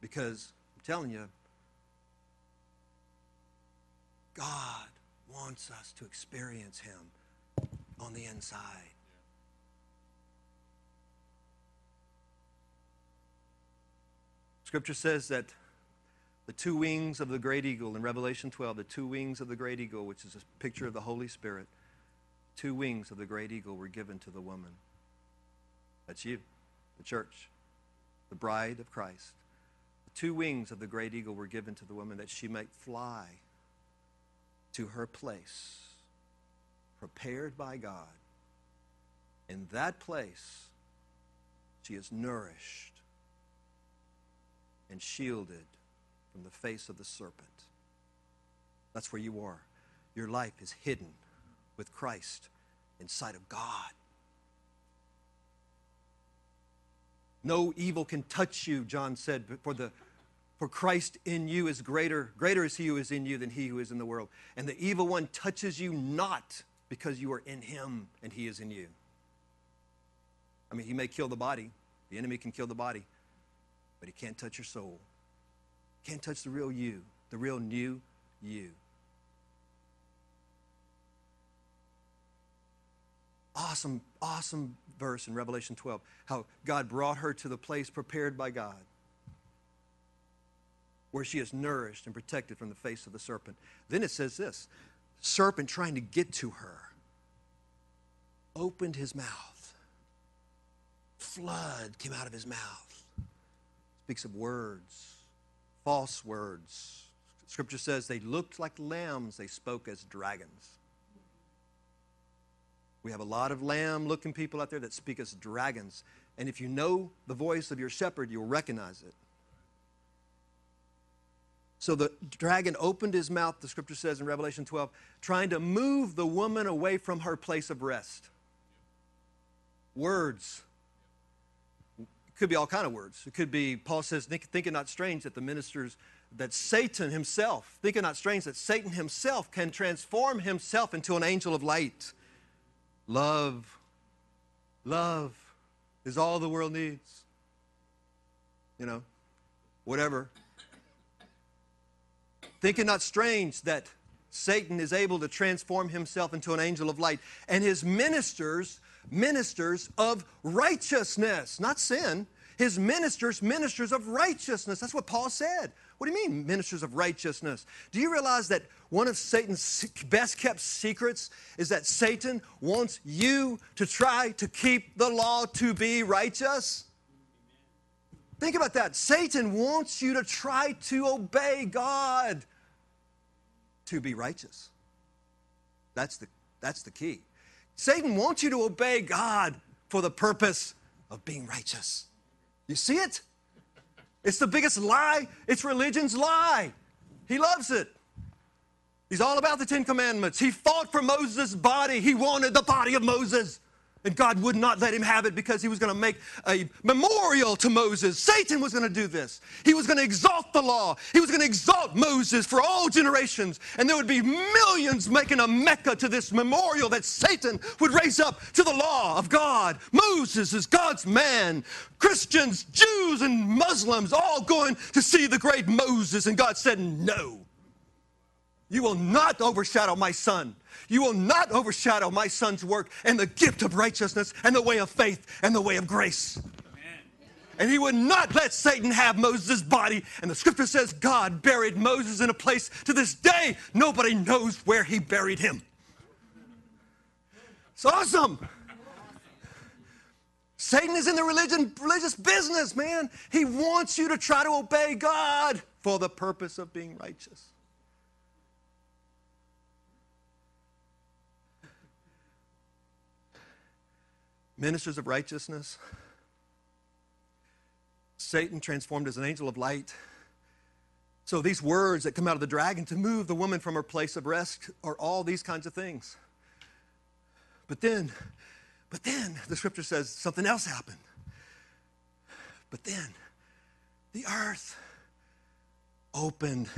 Because I'm telling you, God wants us to experience him on the inside. Scripture says that The two wings of the great eagle in Revelation 12, the two wings of the great eagle, which is a picture of the Holy Spirit, two wings of the great eagle were given to the woman. That's you, the church, the bride of Christ. The two wings of the great eagle were given to the woman that she might fly to her place, prepared by God. In that place, she is nourished and shielded from the face of the serpent. That's where you are. Your life is hidden with Christ in sight of God. No evil can touch you, John said, for the for Christ in you is greater, greater is he who is in you than he who is in the world. And the evil one touches you not because you are in him and he is in you. I mean, he may kill the body, the enemy can kill the body, but he can't touch your soul. Can't touch the real you, the real new you. Awesome, awesome verse in Revelation 12. How God brought her to the place prepared by God where she is nourished and protected from the face of the serpent. Then it says this serpent trying to get to her opened his mouth. Flood came out of his mouth. Speaks of words, false words. Scripture says they looked like lambs, they spoke as dragons. We have a lot of lamb looking people out there that speak as dragons. And if you know the voice of your shepherd, you'll recognize it. So the dragon opened his mouth, the scripture says in Revelation 12, trying to move the woman away from her place of rest. Words. Could be all kind of words. It could be, Paul says, think it not strange that the ministers, that Satan himself, think it not strange that Satan himself can transform himself into an angel of light. Love, love is all the world needs. You know, whatever. Think it not strange that Satan is able to transform himself into an angel of light, and his ministers, ministers of righteousness, not sin. His ministers, ministers of righteousness. That's what Paul said. What do you mean, ministers of righteousness? Do you realize that one of Satan's best kept secrets is that Satan wants you to try to keep the law to be righteous? Think about that. Satan wants you to try to obey God to be righteous. That's the, that's the key. Satan wants you to obey God for the purpose of being righteous. You see it? It's the biggest lie. It's religion's lie. He loves it. He's all about the Ten Commandments. He fought for Moses' body. He wanted the body of Moses. And God would not let him have it because he was going to make a memorial to Moses. Satan was going to do this. He was going to exalt the law. He was going to exalt Moses for all generations. And there would be millions making a Mecca to this memorial that Satan would raise up to the law of God. Moses is God's man. Christians, Jews, and Muslims all going to see the great Moses. And God said, No. You will not overshadow my son. You will not overshadow my son's work and the gift of righteousness and the way of faith and the way of grace. And he would not let Satan have Moses' body. And the scripture says God buried Moses in a place to this day, nobody knows where he buried him. It's awesome. Satan is in the religion, religious business, man. He wants you to try to obey God for the purpose of being righteous. Ministers of righteousness. Satan transformed as an angel of light. So these words that come out of the dragon to move the woman from her place of rest are all these kinds of things. But then, but then the scripture says something else happened. But then the earth opened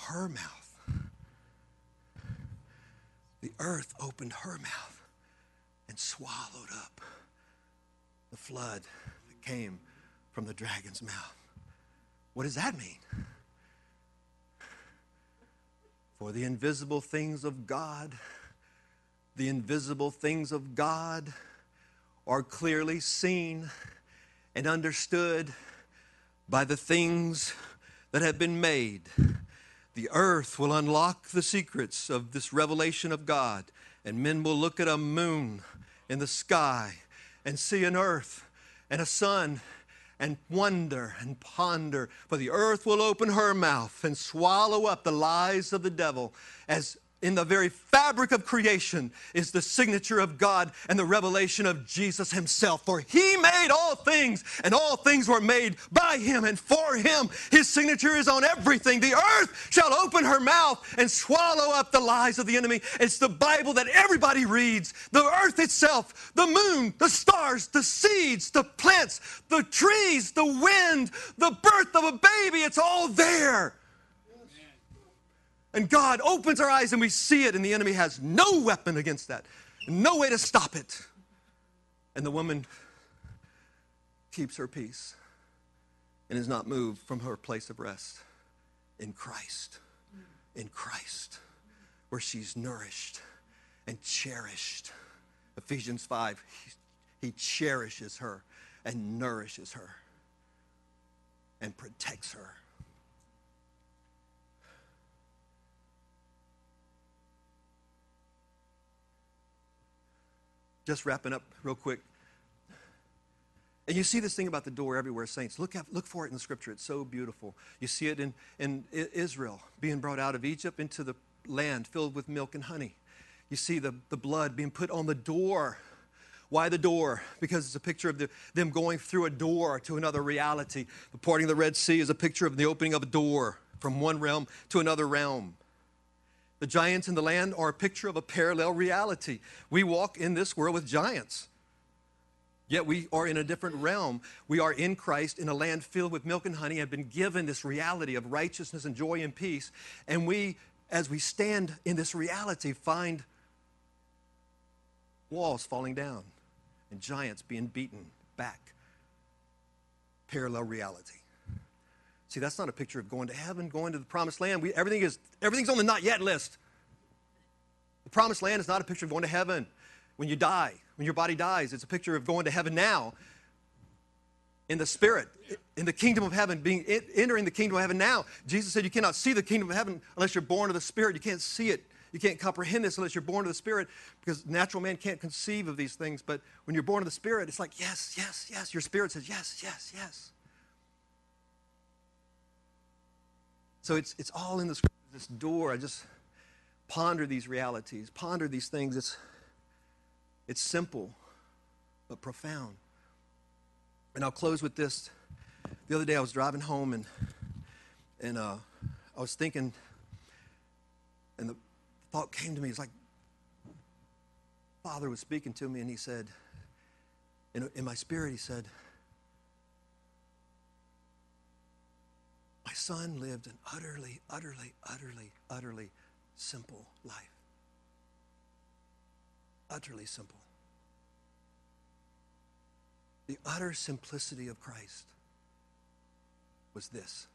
her mouth. The earth opened her mouth and swallowed up the flood that came from the dragon's mouth. What does that mean? For the invisible things of God, the invisible things of God are clearly seen and understood by the things that have been made. The earth will unlock the secrets of this revelation of God, and men will look at a moon in the sky and see an earth and a sun and wonder and ponder. For the earth will open her mouth and swallow up the lies of the devil as in the very fabric of creation is the signature of God and the revelation of Jesus Himself. For He made all things, and all things were made by Him and for Him. His signature is on everything. The earth shall open her mouth and swallow up the lies of the enemy. It's the Bible that everybody reads. The earth itself, the moon, the stars, the seeds, the plants, the trees, the wind, the birth of a baby, it's all there. And God opens our eyes and we see it, and the enemy has no weapon against that, no way to stop it. And the woman keeps her peace and is not moved from her place of rest in Christ. In Christ, where she's nourished and cherished. Ephesians 5, he, he cherishes her and nourishes her and protects her. Just wrapping up real quick. And you see this thing about the door everywhere, saints. Look, at, look for it in the scripture. It's so beautiful. You see it in, in Israel being brought out of Egypt into the land filled with milk and honey. You see the, the blood being put on the door. Why the door? Because it's a picture of the, them going through a door to another reality. The parting of the Red Sea is a picture of the opening of a door from one realm to another realm. The giants in the land are a picture of a parallel reality. We walk in this world with giants. Yet we are in a different realm. We are in Christ in a land filled with milk and honey, have been given this reality of righteousness and joy and peace. And we, as we stand in this reality, find walls falling down and giants being beaten back. Parallel reality. See, that's not a picture of going to heaven, going to the promised land. We, everything is, everything's on the not yet list. The promised land is not a picture of going to heaven when you die, when your body dies. It's a picture of going to heaven now in the spirit, in the kingdom of heaven, being entering the kingdom of heaven now. Jesus said you cannot see the kingdom of heaven unless you're born of the spirit. You can't see it. You can't comprehend this unless you're born of the spirit because natural man can't conceive of these things. But when you're born of the spirit, it's like, yes, yes, yes. Your spirit says, yes, yes, yes. So it's, it's all in this, this door. I just ponder these realities, ponder these things. It's, it's simple, but profound. And I'll close with this. The other day I was driving home and, and uh, I was thinking, and the thought came to me, it's like, Father was speaking to me and he said, in, in my spirit, he said, son lived an utterly, utterly, utterly, utterly simple life. Utterly simple. The utter simplicity of Christ was this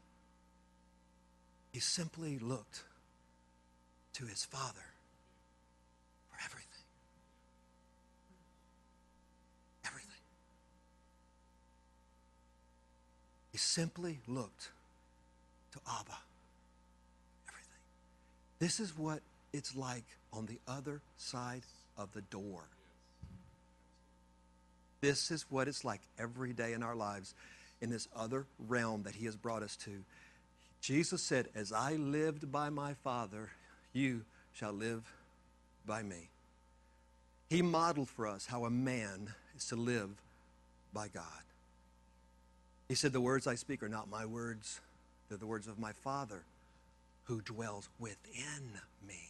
He simply looked to his Father for everything. Everything. He simply looked to Abba. Everything. This is what it's like on the other side of the door. This is what it's like every day in our lives in this other realm that He has brought us to. Jesus said, As I lived by my Father, you shall live by me. He modeled for us how a man is to live by God. He said, The words I speak are not my words, they're the words of my Father who dwells within me.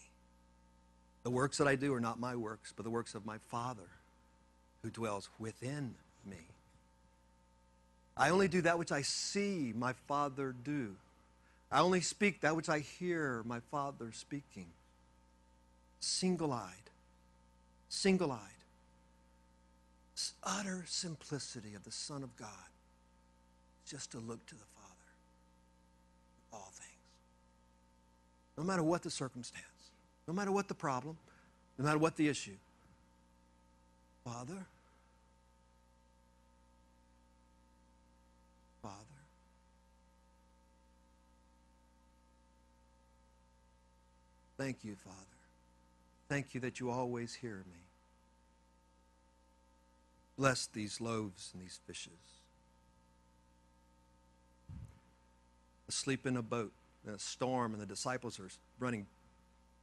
The works that I do are not my works, but the works of my Father who dwells within me. I only do that which I see my Father do. I only speak that which I hear my Father speaking. Single eyed. Single eyed. Utter simplicity of the Son of God. Just to look to the no matter what the circumstance, no matter what the problem, no matter what the issue. Father, Father, thank you, Father. Thank you that you always hear me. Bless these loaves and these fishes. Asleep in a boat in a storm, and the disciples are running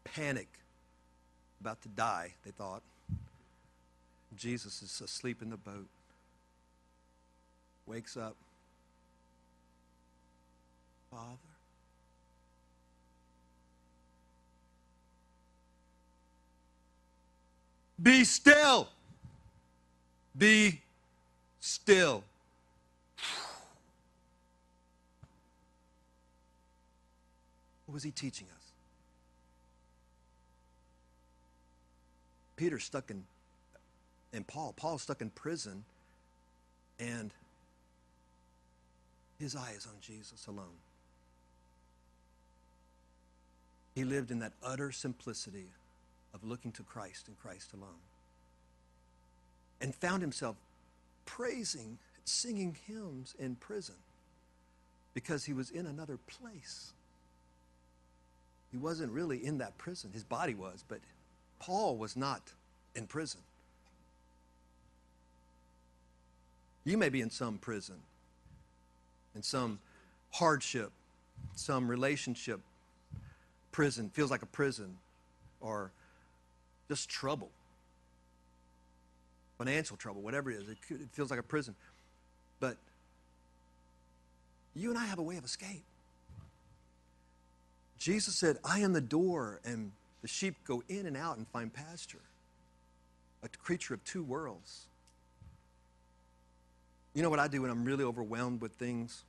panic, about to die, they thought. Jesus is asleep in the boat, wakes up. Father, Be still. Be still. What was he teaching us? Peter stuck in, and Paul, Paul stuck in prison, and his eye is on Jesus alone. He lived in that utter simplicity of looking to Christ and Christ alone. And found himself praising, singing hymns in prison because he was in another place. He wasn't really in that prison. His body was, but Paul was not in prison. You may be in some prison, in some hardship, some relationship prison, feels like a prison, or just trouble, financial trouble, whatever it is. It, feels like a prison. But you and I have a way of escape. Jesus said, I am the door, and the sheep go in and out and find pasture. A creature of two worlds. You know what I do when I'm really overwhelmed with things?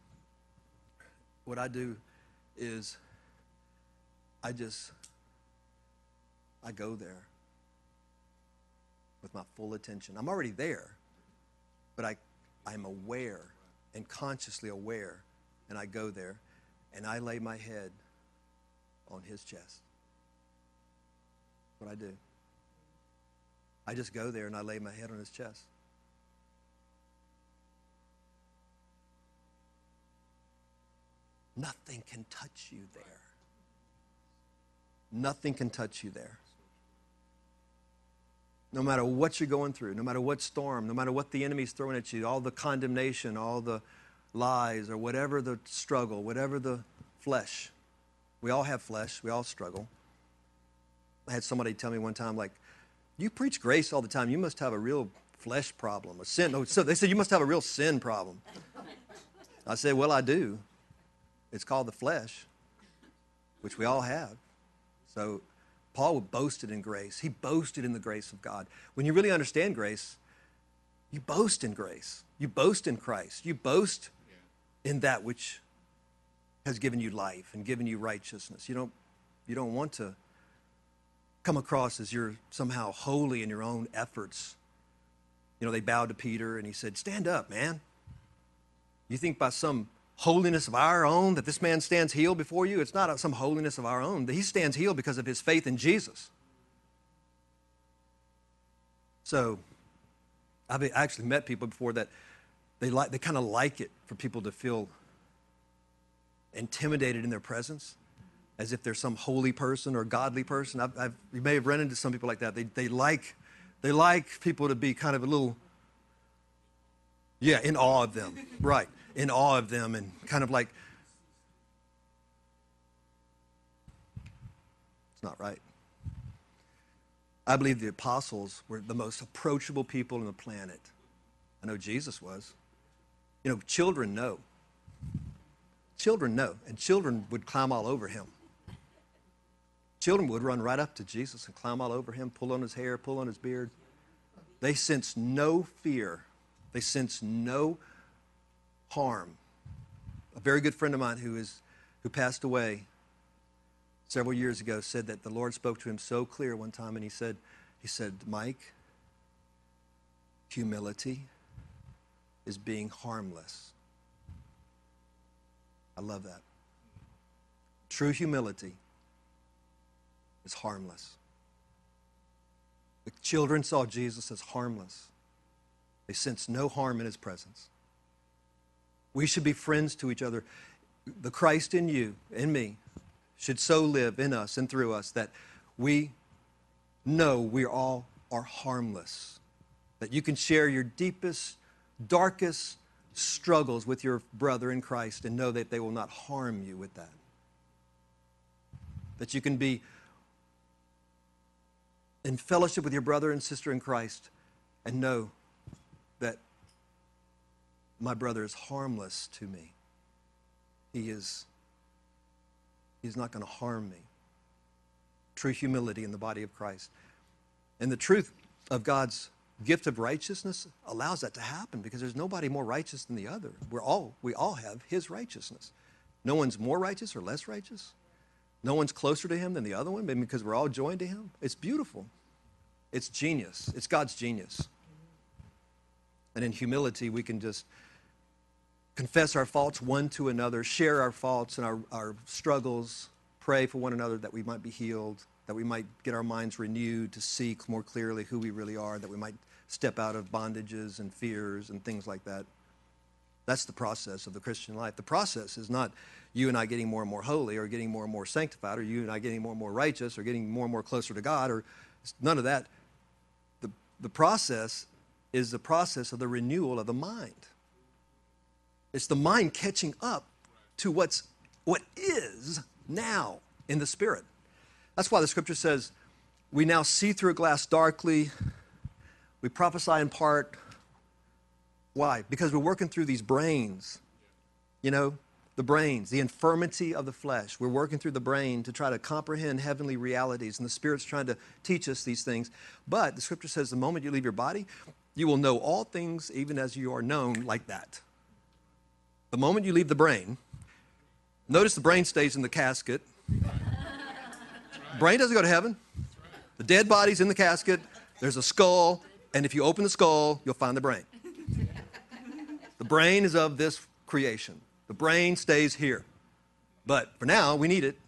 What I do is I just, I go there with my full attention. I'm already there, but I, I'm aware and consciously aware, and I go there and I lay my head on his chest. What I do. I just go there and I lay my head on his chest. Nothing can touch you there. Nothing can touch you there. No matter what you're going through, no matter what storm, no matter what the enemy's throwing at you, all the condemnation, all the lies, or whatever the struggle, whatever the flesh. We all have flesh, we all struggle. I had somebody tell me one time, like, you preach grace all the time. You must have a real flesh problem, a sin. No, so they said, you must have a real sin problem. I said, well, I do. It's called the flesh, which we all have. So Paul boasted in grace. He boasted in the grace of God. When you really understand grace, you boast in grace. You boast in Christ. You boast in that which has given you life and given you righteousness. You don't, you don't want to come across as you're somehow holy in your own efforts. You know, they bowed to Peter and he said, Stand up, man. You think by some holiness of our own that this man stands healed before you? It's not some holiness of our own. He stands healed because of his faith in Jesus. So, I've actually met people before that they like they kind of like it for people to feel intimidated in their presence as if they're some holy person or godly person. I've, I've, you may have run into some people like that. They, they, like, they like people to be kind of a little, yeah, in awe of them. [LAUGHS] right. In awe of them and kind of like, it's not right. I believe the apostles were the most approachable people on the planet. I know Jesus was. You know, children know. Children know, and children would climb all over him. Children would run right up to Jesus and climb all over him, pull on his hair, pull on his beard. They sense no fear. They sense no harm. A very good friend of mine who is who passed away several years ago said that the Lord spoke to him so clear one time and he said he said, "Mike, humility is being harmless." I love that. True humility is harmless. The children saw Jesus as harmless. They sensed no harm in his presence. We should be friends to each other. The Christ in you, in me, should so live in us and through us that we know we all are harmless. That you can share your deepest, darkest struggles with your brother in Christ and know that they will not harm you with that. That you can be in fellowship with your brother and sister in Christ and know that my brother is harmless to me. He is he's not going to harm me. True humility in the body of Christ. And the truth of God's gift of righteousness allows that to happen because there's nobody more righteous than the other. We're all we all have his righteousness. No one's more righteous or less righteous. No one's closer to him than the other one because we're all joined to him. It's beautiful. It's genius. It's God's genius. And in humility, we can just confess our faults one to another, share our faults and our, our struggles, pray for one another that we might be healed, that we might get our minds renewed to see more clearly who we really are, that we might step out of bondages and fears and things like that. That's the process of the Christian life. The process is not you and I getting more and more holy or getting more and more sanctified or you and I getting more and more righteous or getting more and more closer to God or none of that. The, the process is the process of the renewal of the mind. It's the mind catching up to what's what is now in the spirit. That's why the scripture says, we now see through a glass darkly, we prophesy in part. Why? Because we're working through these brains. You know, the brains, the infirmity of the flesh. We're working through the brain to try to comprehend heavenly realities, and the Spirit's trying to teach us these things. But the scripture says the moment you leave your body, you will know all things even as you are known like that. The moment you leave the brain, notice the brain stays in the casket. Brain doesn't go to heaven. The dead body's in the casket. There's a skull, and if you open the skull, you'll find the brain. The brain is of this creation. The brain stays here. But for now, we need it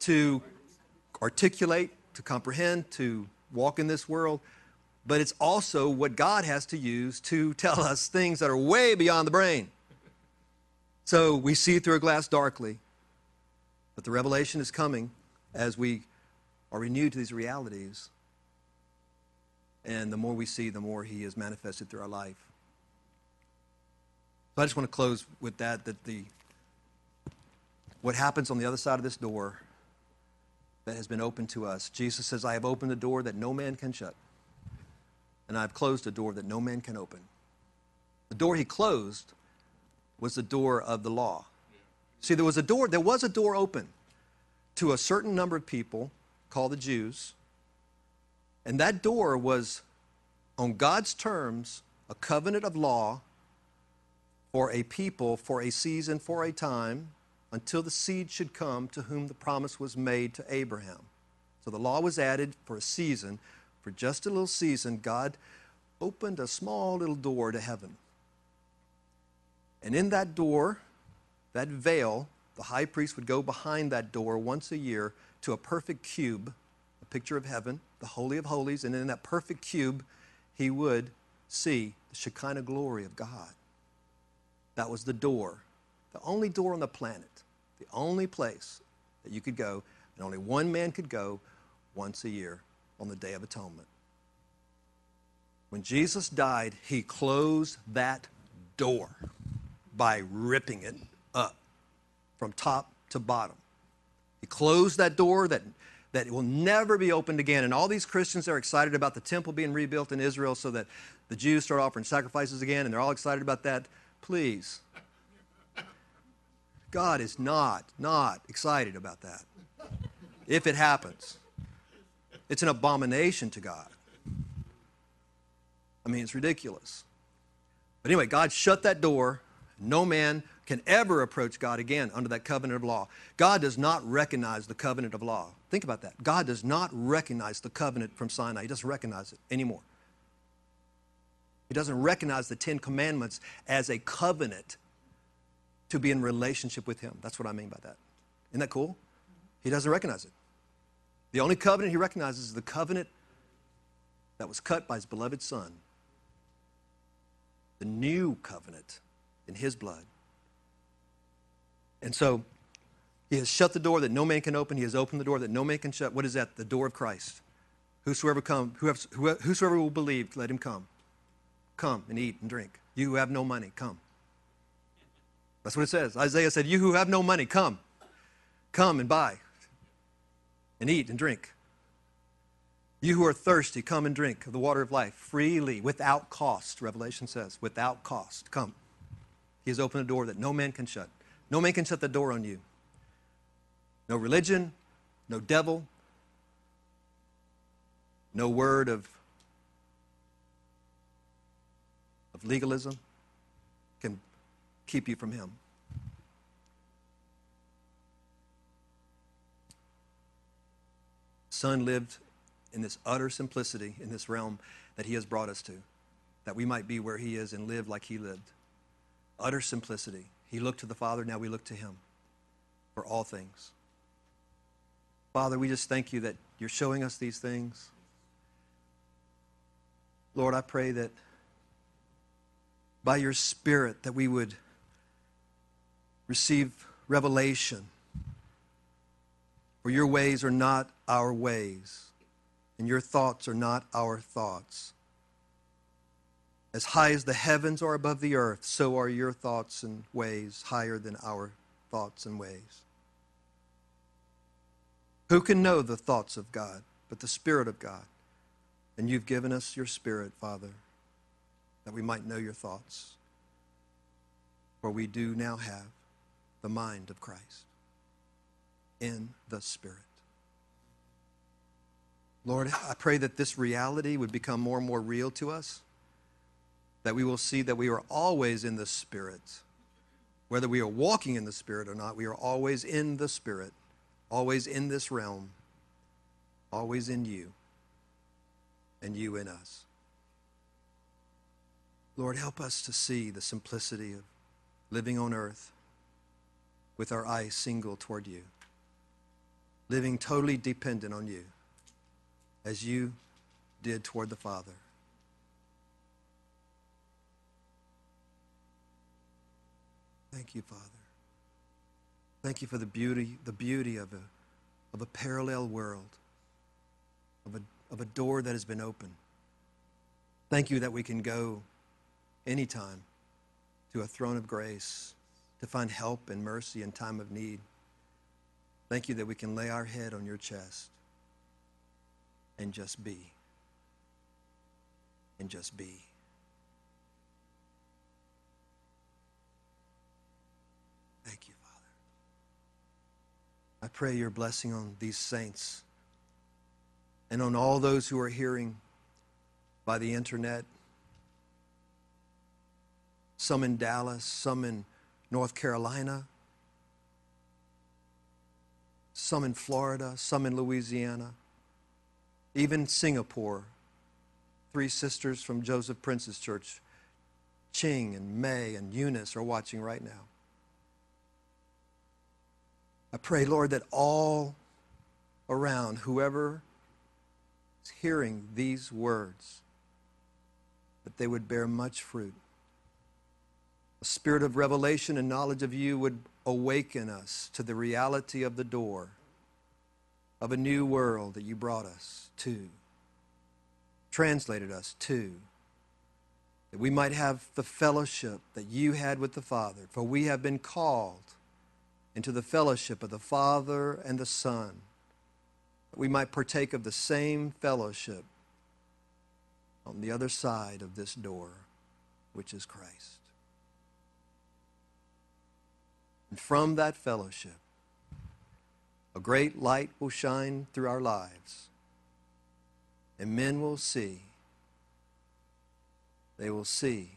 to articulate, to comprehend, to walk in this world. But it's also what God has to use to tell us things that are way beyond the brain. So we see through a glass darkly, but the revelation is coming as we are renewed to these realities. And the more we see, the more He is manifested through our life. So I just want to close with that that the what happens on the other side of this door that has been opened to us. Jesus says, I have opened a door that no man can shut, and I have closed a door that no man can open. The door he closed was the door of the law. See, there was a door, there was a door open to a certain number of people called the Jews, and that door was on God's terms a covenant of law for a people, for a season, for a time, until the seed should come to whom the promise was made to Abraham. So the law was added for a season. For just a little season, God opened a small little door to heaven. And in that door, that veil, the high priest would go behind that door once a year to a perfect cube, a picture of heaven, the Holy of Holies, and in that perfect cube, he would see the Shekinah glory of God. That was the door, the only door on the planet, the only place that you could go, and only one man could go once a year on the Day of Atonement. When Jesus died, he closed that door by ripping it from top to bottom. He closed that door that, that will never be opened again. And all these Christians are excited about the temple being rebuilt in Israel so that the Jews start offering sacrifices again, and they're all excited about that. Please. God is not, not excited about that. If it happens, it's an abomination to God. I mean, it's ridiculous. But anyway, God shut that door. No man can ever approach God again under that covenant of law. God does not recognize the covenant of law. Think about that. God does not recognize the covenant from Sinai. He doesn't recognize it anymore. He doesn't recognize the Ten Commandments as a covenant to be in relationship with Him. That's what I mean by that. Isn't that cool? He doesn't recognize it. The only covenant He recognizes is the covenant that was cut by His beloved Son, the new covenant in His blood. And so, He has shut the door that no man can open. He has opened the door that no man can shut. What is that? The door of Christ. Whosoever come, whosoever will believe, let him come. Come and eat and drink. You who have no money, come. That's what it says. Isaiah said, You who have no money, come. Come and buy and eat and drink. You who are thirsty, come and drink of the water of life freely, without cost. Revelation says, without cost. Come. He has opened a door that no man can shut. No man can shut the door on you. No religion, no devil, no word of, of legalism can keep you from Him. Son lived in this utter simplicity in this realm that He has brought us to, that we might be where He is and live like He lived. Utter simplicity. He looked to the Father, now we look to Him for all things. Father, we just thank you that you're showing us these things. Lord, I pray that by your Spirit that we would receive revelation. For your ways are not our ways, and your thoughts are not our thoughts. As high as the heavens are above the earth, so are your thoughts and ways higher than our thoughts and ways. Who can know the thoughts of God but the Spirit of God? And you've given us your Spirit, Father, that we might know your thoughts. For we do now have the mind of Christ in the Spirit. Lord, I pray that this reality would become more and more real to us, that we will see that we are always in the Spirit. Whether we are walking in the Spirit or not, we are always in the Spirit, always in this realm, always in you and you in us. Lord, help us to see the simplicity of living on earth with our eyes single toward you, living totally dependent on you as you did toward the Father. Thank you, Father. Thank you for the beauty, the beauty of a, of a parallel world, of a of a door that has been opened. Thank you that we can go anytime to a throne of grace to find help and mercy in time of need. Thank you that we can lay our head on your chest and just be. And just be. Thank you, Father. I pray your blessing on these saints and on all those who are hearing by the internet. Some in Dallas, some in North Carolina, some in Florida, some in Louisiana, even Singapore. Three sisters from Joseph Prince's church, Ching and May and Eunice, are watching right now. I pray, Lord, that all around, whoever is hearing these words, that they would bear much fruit. A spirit of revelation and knowledge of you would awaken us to the reality of the door of a new world that you brought us to, translated us to, that we might have the fellowship that you had with the Father. For we have been called into the fellowship of the Father and the Son that we might partake of the same fellowship on the other side of this door, which is Christ. And from that fellowship, a great light will shine through our lives, and men will see, they will see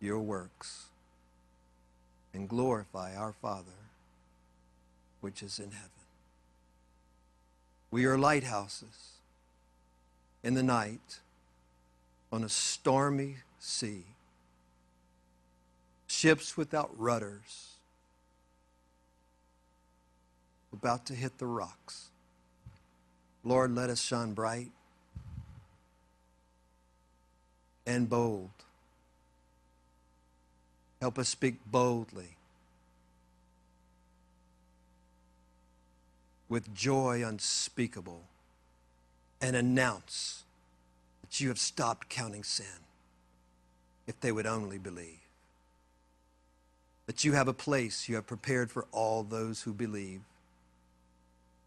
your works and glorify our Father which is in heaven. We are lighthouses in the night on a stormy sea, ships without rudders, about to hit the rocks. Lord, let us shine bright and bold. Help us speak boldly with joy unspeakable and announce that you have stopped counting sin if they would only believe. That you have a place you have prepared for all those who believe.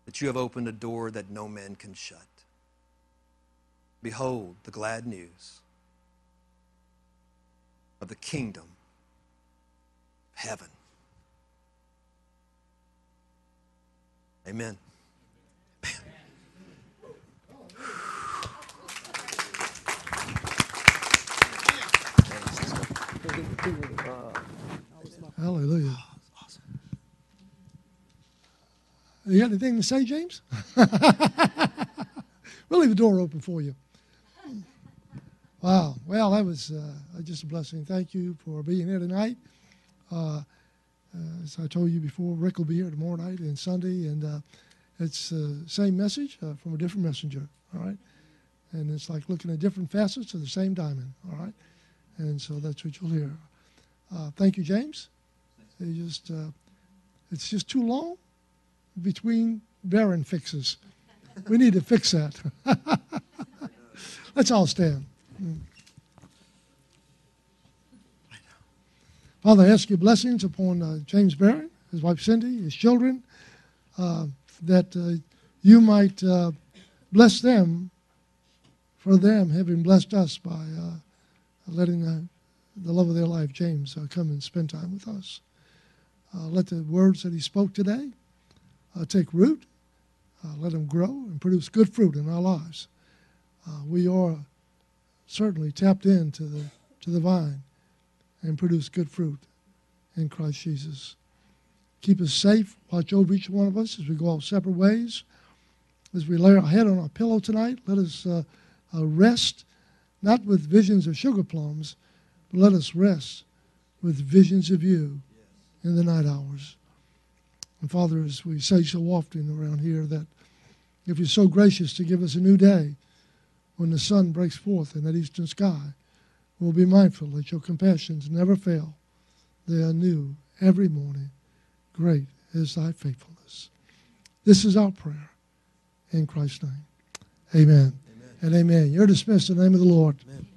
That you have opened a door that no man can shut. Behold the glad news of the kingdom heaven. Amen. Hallelujah. You got anything to say, James? [LAUGHS] we'll leave the door open for you. Wow. Well, that was uh, just a blessing. Thank you for being here tonight. Uh, uh, as I told you before, Rick will be here tomorrow night and Sunday, and uh, it's the same message uh, from a different messenger. All right, and it's like looking at different facets of the same diamond. All right, and so that's what you'll hear. Thank you, James. It just it's just too long between Barron fixes. We need to fix that. [LAUGHS] Let's all stand. Father, I ask your blessings upon uh, James Barron, his wife Cindy, his children, uh, that uh, you might uh, bless them for them having blessed us by uh, letting the love of their life, James, uh, come and spend time with us. let the words that he spoke today take root, let them grow and produce good fruit in our lives. we are certainly tapped into the, to the vine and produce good fruit in Christ Jesus. Keep us safe. Watch over each one of us as we go our separate ways. As we lay our head on our pillow tonight, let us uh, uh, rest, not with visions of sugar plums, but let us rest with visions of you in the night hours. And Father, as we say so often around here, that if you're so gracious to give us a new day, when the sun breaks forth in that eastern sky, we'll be mindful that your compassions never fail. They are new every morning. Great is thy faithfulness. This is our prayer in Christ's name. Amen. amen. And amen. You're dismissed in the name of the Lord. Amen.